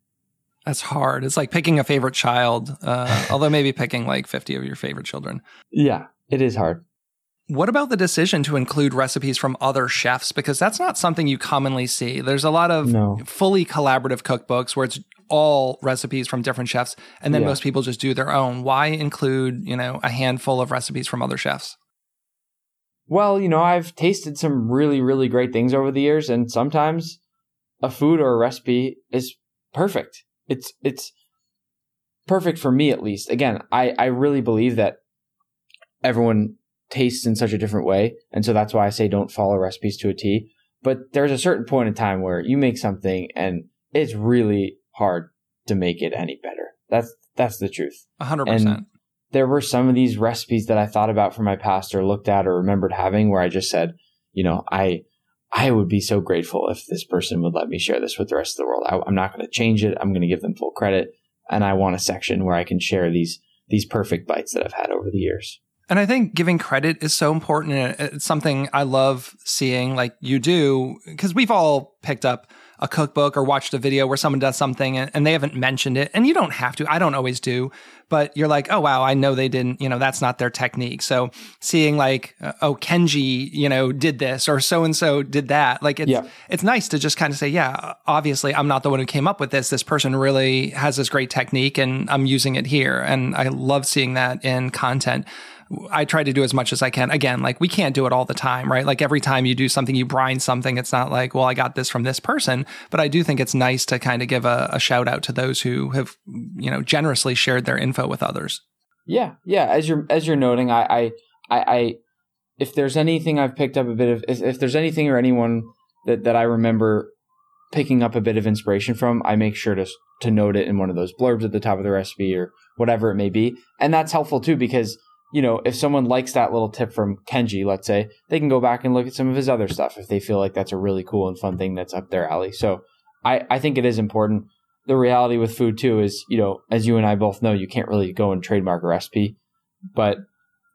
That's hard. It's like picking a favorite child, uh, although maybe picking like 50 of your favorite children. Yeah, it is hard. What about the decision to include recipes from other chefs? Because that's not something you commonly see. There's a lot of no. fully collaborative cookbooks where it's all recipes from different chefs, and then yeah. most people just do their own. Why include, you know, a handful of recipes from other chefs? Well, you know, I've tasted some really, really great things over the years, and sometimes a food or a recipe is perfect. It's it's perfect for me at least. Again, I I really believe that everyone tastes in such a different way, and so that's why I say don't follow recipes to a T. But there's a certain point in time where you make something and it's really hard to make it any better. That's that's the truth. hundred percent. There were some of these recipes that I thought about from my past or looked at or remembered having where I just said, you know, I I would be so grateful if this person would let me share this with the rest of the world. I, am not going to change it. I'm going to give them full credit, and I want a section where I can share these these perfect bites that I've had over the years. And I think giving credit is so important. It's something I love seeing, like you do, because we've all picked up a cookbook or watched a video where someone does something and they haven't mentioned it. And you don't have to. I don't always do, but you're like, oh, wow, I know they didn't, you know, that's not their technique. So seeing like, uh, oh, Kenji, you know, did this or so and so did that. Like it's, yeah. it's nice to just kind of say, yeah, obviously I'm not the one who came up with this. This person really has this great technique and I'm using it here. And I love seeing that in content. I try to do as much as I can. Again, like we can't do it all the time, right? Like every time you do something, you brine something. It's not like, well, I got this from this person, but I do think it's nice to kind of give a, a shout out to those who have, you know, generously shared their info with others. Yeah, yeah. As you're as you're noting, I, I, I, I if there's anything I've picked up a bit of, if, if there's anything or anyone that that I remember picking up a bit of inspiration from, I make sure to to note it in one of those blurbs at the top of the recipe or whatever it may be. And that's helpful too because you know, if someone likes that little tip from Kenji, let's say, they can go back and look at some of his other stuff if they feel like that's a really cool and fun thing that's up their alley. So I, I think it is important. The reality with food too is, you know, as you and I both know, you can't really go and trademark a recipe, but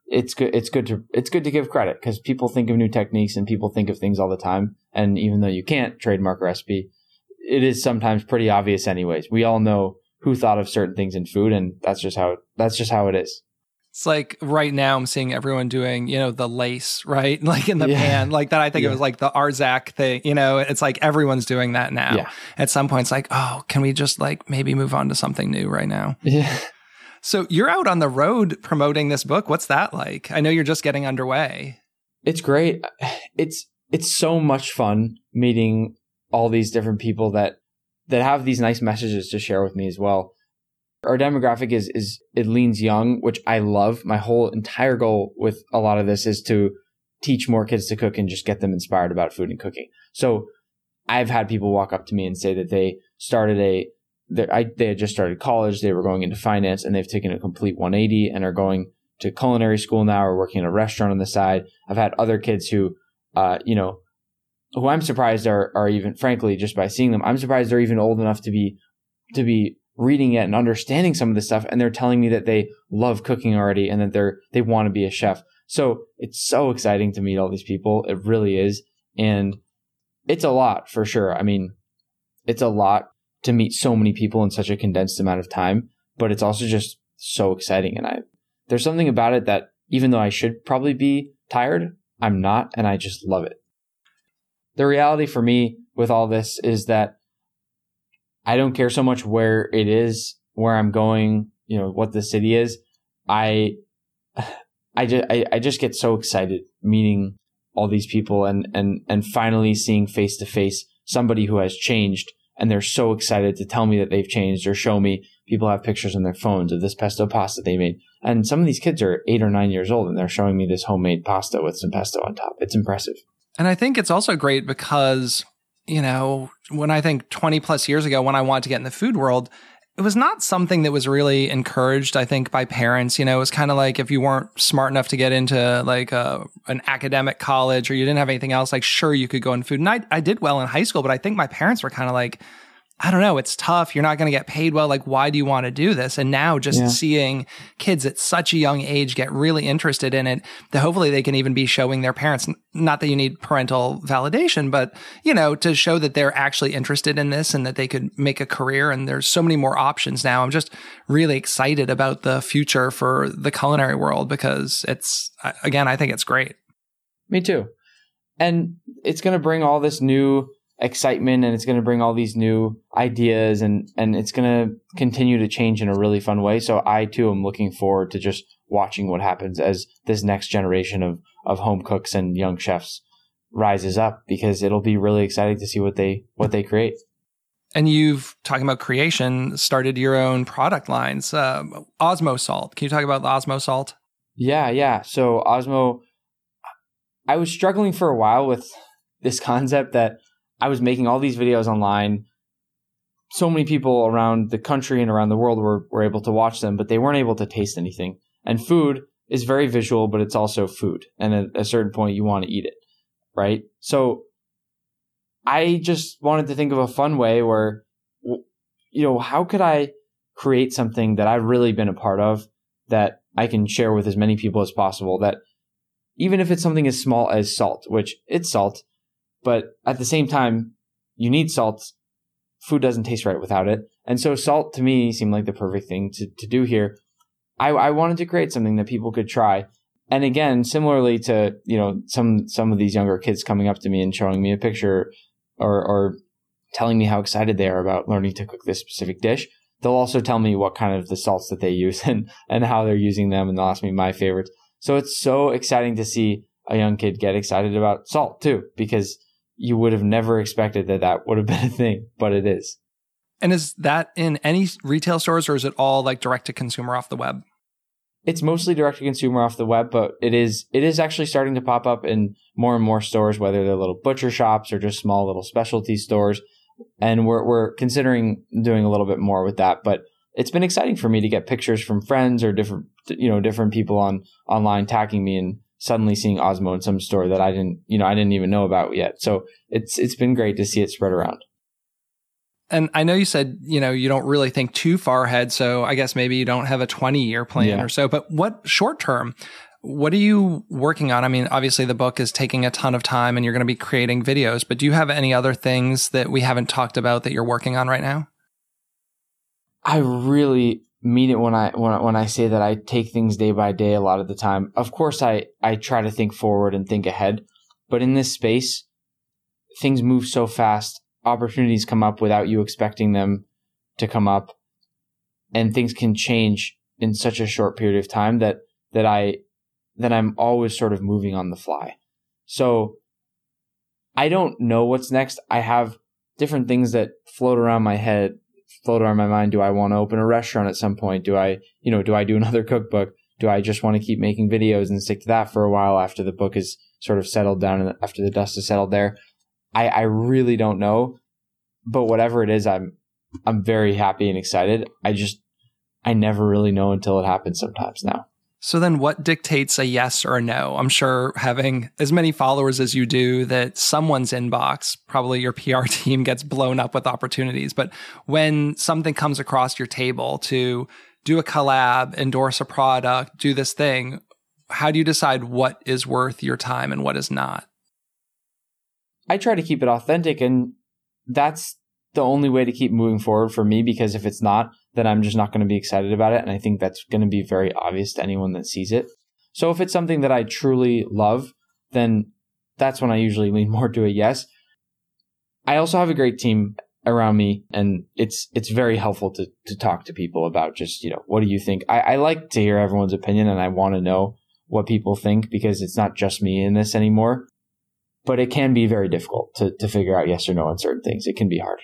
it's good. It's good to it's good to give credit because people think of new techniques and people think of things all the time. And even though you can't trademark a recipe, it is sometimes pretty obvious. Anyways, we all know who thought of certain things in food, and that's just how that's just how it is. It's like right now I'm seeing everyone doing, you know, the lace, right? Like in the yeah. pan, like that. I think yeah. it was like the Arzak thing, you know, it's like everyone's doing that now. Yeah. At some point, it's like, oh, can we just like maybe move on to something new right now? Yeah. So you're out on the road promoting this book. What's that like? I know you're just getting underway. It's great. It's, it's so much fun meeting all these different people that, that have these nice messages to share with me as well. Our demographic is is it leans young, which I love. My whole entire goal with a lot of this is to teach more kids to cook and just get them inspired about food and cooking. So I've had people walk up to me and say that they started a I, they had just started college, they were going into finance, and they've taken a complete 180 and are going to culinary school now or working in a restaurant on the side. I've had other kids who, uh, you know, who I'm surprised are are even frankly just by seeing them, I'm surprised they're even old enough to be to be reading it and understanding some of this stuff and they're telling me that they love cooking already and that they're they want to be a chef. So it's so exciting to meet all these people. It really is. And it's a lot for sure. I mean, it's a lot to meet so many people in such a condensed amount of time, but it's also just so exciting and I there's something about it that even though I should probably be tired, I'm not and I just love it. The reality for me with all this is that I don't care so much where it is, where I'm going, you know, what the city is. I, I just, I, I just get so excited meeting all these people and, and, and finally seeing face to face somebody who has changed and they're so excited to tell me that they've changed or show me people have pictures on their phones of this pesto pasta they made. And some of these kids are eight or nine years old and they're showing me this homemade pasta with some pesto on top. It's impressive. And I think it's also great because you know, when I think 20 plus years ago, when I wanted to get in the food world, it was not something that was really encouraged, I think, by parents. You know, it was kind of like if you weren't smart enough to get into like a, an academic college or you didn't have anything else, like sure, you could go in food. And I, I did well in high school, but I think my parents were kind of like, I don't know, it's tough. You're not going to get paid well. Like, why do you want to do this? And now just yeah. seeing kids at such a young age get really interested in it, that hopefully they can even be showing their parents, not that you need parental validation, but, you know, to show that they're actually interested in this and that they could make a career. And there's so many more options now. I'm just really excited about the future for the culinary world because it's, again, I think it's great. Me too. And it's going to bring all this new excitement and it's going to bring all these new ideas and and it's going to continue to change in a really fun way. So i too am looking forward to just watching what happens as this next generation of of home cooks and young chefs rises up because it'll be really exciting to see what they what they create. And you've talking about creation started your own product lines uh, osmo salt. Can you talk about the osmo salt? Yeah yeah. So osmo i was struggling for a while with this concept that I was making all these videos online. So many people around the country and around the world were, were able to watch them, but they weren't able to taste anything. And food is very visual, but it's also food. And at a certain point, you want to eat it, right? So I just wanted to think of a fun way where, you know, how could I create something that I've really been a part of that I can share with as many people as possible that even if it's something as small as salt, which it's salt, but at the same time, you need salt. Food doesn't taste right without it. And so salt to me seemed like the perfect thing to, to do here. I, I wanted to create something that people could try. And again, similarly to, you know, some, some of these younger kids coming up to me and showing me a picture or, or telling me how excited they are about learning to cook this specific dish. They'll also tell me what kind of the salts that they use and, and how they're using them. And they'll ask me my favorites. So it's so exciting to see a young kid get excited about salt too, because you would have never expected that that would have been a thing, but it is. And is that in any retail stores or is it all like direct to consumer off the web? It's mostly direct to consumer off the web, but it is it is actually starting to pop up in more and more stores, whether they're little butcher shops or just small little specialty stores. and we're we're considering doing a little bit more with that. But it's been exciting for me to get pictures from friends or different you know different people on online tagging me and suddenly seeing Osmo in some store that I didn't you know I didn't even know about yet. So it's it's been great to see it spread around. And I know you said, you know, you don't really think too far ahead. So I guess maybe you don't have a 20 year plan yeah. or so, but what short term, what are you working on? I mean, obviously the book is taking a ton of time and you're going to be creating videos, but do you have any other things that we haven't talked about that you're working on right now? I really mean it when I when I, when I say that I take things day by day a lot of the time. Of course I I try to think forward and think ahead, but in this space things move so fast opportunities come up without you expecting them to come up and things can change in such a short period of time that that I that I'm always sort of moving on the fly. So I don't know what's next. I have different things that float around my head, float around my mind. Do I want to open a restaurant at some point? Do I, you know, do I do another cookbook? Do I just want to keep making videos and stick to that for a while after the book is sort of settled down and after the dust is settled there? I, I really don't know, but whatever it is, I'm I'm very happy and excited. I just I never really know until it happens sometimes now. So then what dictates a yes or a no? I'm sure having as many followers as you do that someone's inbox, probably your PR team gets blown up with opportunities. But when something comes across your table to do a collab, endorse a product, do this thing, how do you decide what is worth your time and what is not? I try to keep it authentic and that's the only way to keep moving forward for me because if it's not, then I'm just not going to be excited about it. And I think that's going to be very obvious to anyone that sees it. So if it's something that I truly love, then that's when I usually lean more to a yes. I also have a great team around me and it's it's very helpful to to talk to people about just, you know, what do you think? I, I like to hear everyone's opinion and I want to know what people think because it's not just me in this anymore but it can be very difficult to, to figure out yes or no on certain things. It can be hard.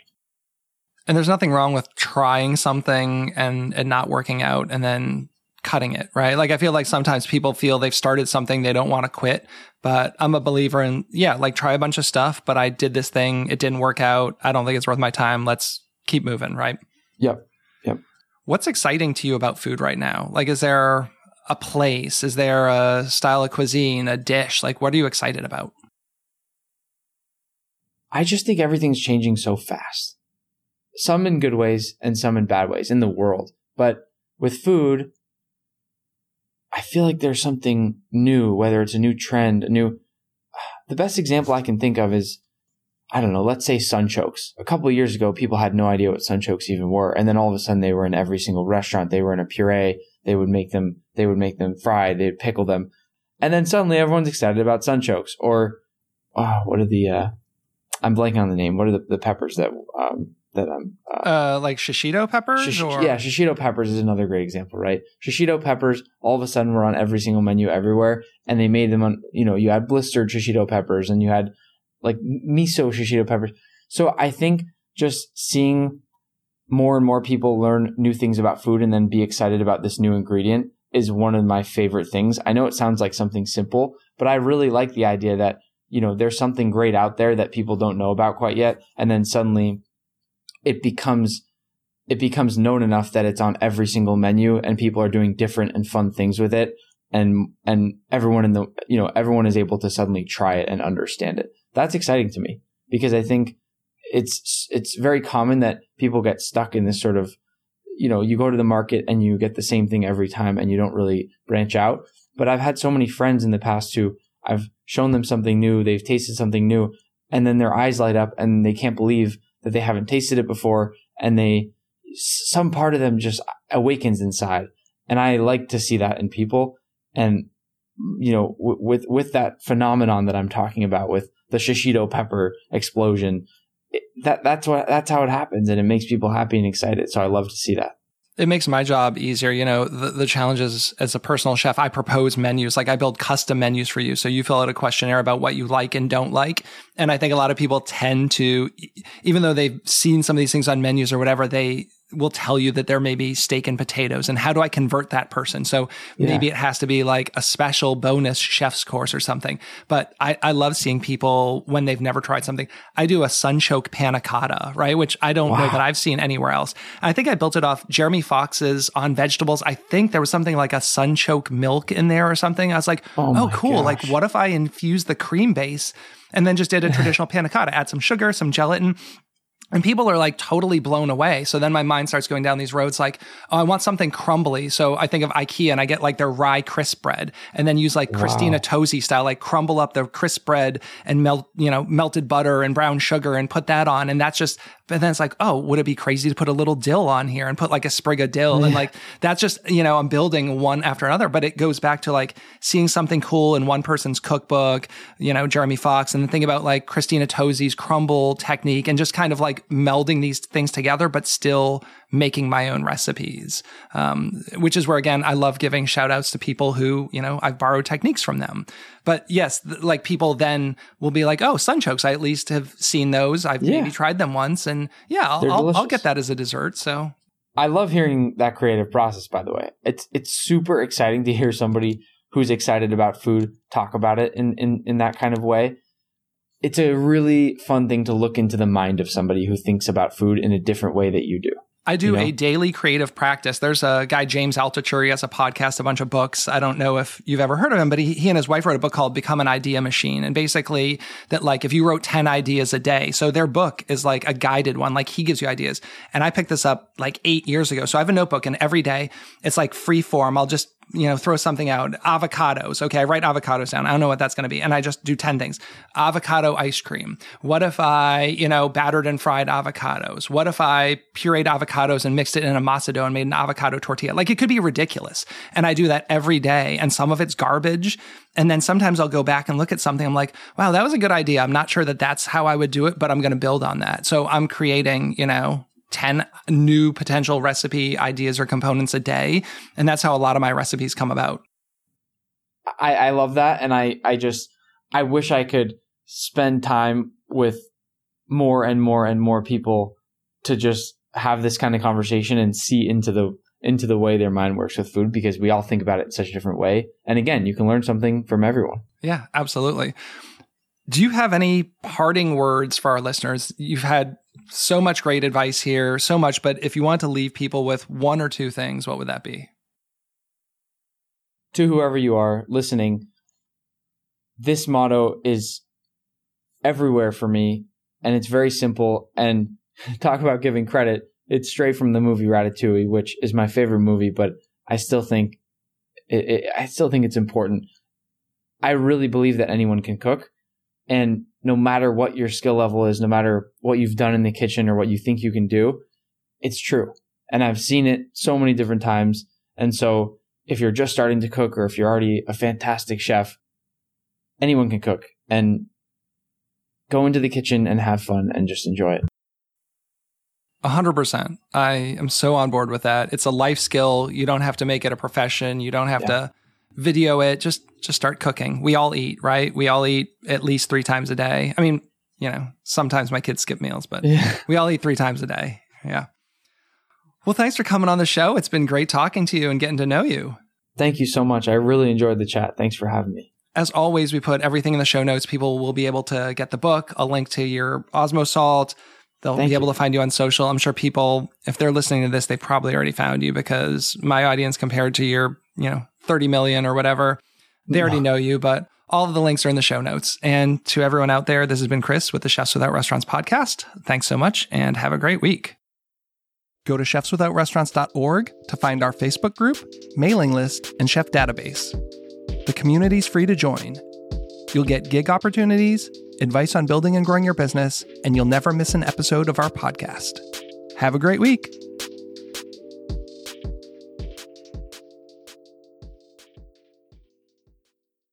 And there's nothing wrong with trying something and and not working out and then cutting it, right? Like I feel like sometimes people feel they've started something they don't want to quit, but I'm a believer in yeah, like try a bunch of stuff, but I did this thing, it didn't work out. I don't think it's worth my time. Let's keep moving, right? Yep. Yep. What's exciting to you about food right now? Like is there a place? Is there a style of cuisine, a dish? Like what are you excited about? I just think everything's changing so fast. Some in good ways and some in bad ways in the world. But with food, I feel like there's something new, whether it's a new trend, a new. The best example I can think of is, I don't know, let's say sunchokes. A couple years ago, people had no idea what sunchokes even were. And then all of a sudden they were in every single restaurant. They were in a puree. They would make them, they would make them fried. They'd pickle them. And then suddenly everyone's excited about sunchokes or, oh, what are the, uh, I'm blanking on the name. What are the, the peppers that um, that I'm uh, uh, like shishito peppers? Shish- or? Yeah, shishito peppers is another great example, right? Shishito peppers all of a sudden were on every single menu everywhere, and they made them on. You know, you had blistered shishito peppers, and you had like miso shishito peppers. So I think just seeing more and more people learn new things about food and then be excited about this new ingredient is one of my favorite things. I know it sounds like something simple, but I really like the idea that you know, there's something great out there that people don't know about quite yet. And then suddenly it becomes, it becomes known enough that it's on every single menu and people are doing different and fun things with it. And, and everyone in the, you know, everyone is able to suddenly try it and understand it. That's exciting to me because I think it's, it's very common that people get stuck in this sort of, you know, you go to the market and you get the same thing every time and you don't really branch out. But I've had so many friends in the past who I've shown them something new, they've tasted something new, and then their eyes light up and they can't believe that they haven't tasted it before and they some part of them just awakens inside. And I like to see that in people. And you know with with that phenomenon that I'm talking about with the shishito pepper explosion it, that that's what that's how it happens and it makes people happy and excited. So I love to see that it makes my job easier. You know, the, the challenges as a personal chef, I propose menus, like I build custom menus for you. So you fill out a questionnaire about what you like and don't like. And I think a lot of people tend to, even though they've seen some of these things on menus or whatever, they, will tell you that there may be steak and potatoes and how do I convert that person? So maybe it has to be like a special bonus chef's course or something. But I, I love seeing people when they've never tried something. I do a sunchoke panna cotta, right? Which I don't wow. know that I've seen anywhere else. I think I built it off Jeremy Fox's on vegetables. I think there was something like a sunchoke milk in there or something. I was like, oh, oh cool. Gosh. Like what if I infuse the cream base and then just did a traditional panna cotta, add some sugar, some gelatin, and people are like totally blown away. So then my mind starts going down these roads like, oh, I want something crumbly. So I think of IKEA and I get like their rye crisp bread and then use like wow. Christina Tosi style, like crumble up the crisp bread and melt, you know, melted butter and brown sugar and put that on. And that's just but then it's like, oh, would it be crazy to put a little dill on here and put like a sprig of dill? Yeah. And like, that's just, you know, I'm building one after another. But it goes back to like seeing something cool in one person's cookbook, you know, Jeremy Fox, and then think about like Christina Tosi's crumble technique and just kind of like melding these things together, but still making my own recipes, um, which is where, again, I love giving shout outs to people who, you know, I've borrowed techniques from them. But yes, th- like people then will be like, oh, sunchokes, I at least have seen those. I've yeah. maybe tried them once. And yeah, I'll, I'll, I'll get that as a dessert. So I love hearing that creative process, by the way. It's, it's super exciting to hear somebody who's excited about food talk about it in, in, in that kind of way it's a really fun thing to look into the mind of somebody who thinks about food in a different way that you do. I do you know? a daily creative practice. There's a guy, James Altucher. He has a podcast, a bunch of books. I don't know if you've ever heard of him, but he, he and his wife wrote a book called Become an Idea Machine. And basically, that like if you wrote 10 ideas a day, so their book is like a guided one, like he gives you ideas. And I picked this up like eight years ago. So I have a notebook, and every day it's like free form. I'll just you know, throw something out. Avocados. Okay. I write avocados down. I don't know what that's going to be. And I just do 10 things. Avocado ice cream. What if I, you know, battered and fried avocados? What if I pureed avocados and mixed it in a masa dough and made an avocado tortilla? Like it could be ridiculous. And I do that every day. And some of it's garbage. And then sometimes I'll go back and look at something. I'm like, wow, that was a good idea. I'm not sure that that's how I would do it, but I'm going to build on that. So I'm creating, you know, 10 new potential recipe ideas or components a day. And that's how a lot of my recipes come about. I, I love that. And I, I just, I wish I could spend time with more and more and more people to just have this kind of conversation and see into the into the way their mind works with food because we all think about it in such a different way. And again, you can learn something from everyone. Yeah, absolutely. Do you have any parting words for our listeners? You've had so much great advice here, so much, but if you want to leave people with one or two things, what would that be? To whoever you are listening, this motto is everywhere for me, and it's very simple. And talk about giving credit, it's straight from the movie Ratatouille, which is my favorite movie, but I still think it, it, I still think it's important. I really believe that anyone can cook. And no matter what your skill level is, no matter what you've done in the kitchen or what you think you can do, it's true. And I've seen it so many different times. And so if you're just starting to cook or if you're already a fantastic chef, anyone can cook and go into the kitchen and have fun and just enjoy it. A hundred percent. I am so on board with that. It's a life skill. You don't have to make it a profession. You don't have yeah. to video it. Just just start cooking. We all eat, right? We all eat at least three times a day. I mean, you know, sometimes my kids skip meals, but yeah. we all eat three times a day. Yeah. Well, thanks for coming on the show. It's been great talking to you and getting to know you. Thank you so much. I really enjoyed the chat. Thanks for having me. As always, we put everything in the show notes. People will be able to get the book, a link to your Osmo Salt. They'll Thank be able you. to find you on social. I'm sure people, if they're listening to this, they probably already found you because my audience compared to your, you know, 30 million or whatever, they already know you, but all of the links are in the show notes. And to everyone out there, this has been Chris with the Chefs Without Restaurants podcast. Thanks so much and have a great week. Go to chefswithoutrestaurants.org to find our Facebook group, mailing list, and chef database. The community's free to join. You'll get gig opportunities, advice on building and growing your business, and you'll never miss an episode of our podcast. Have a great week.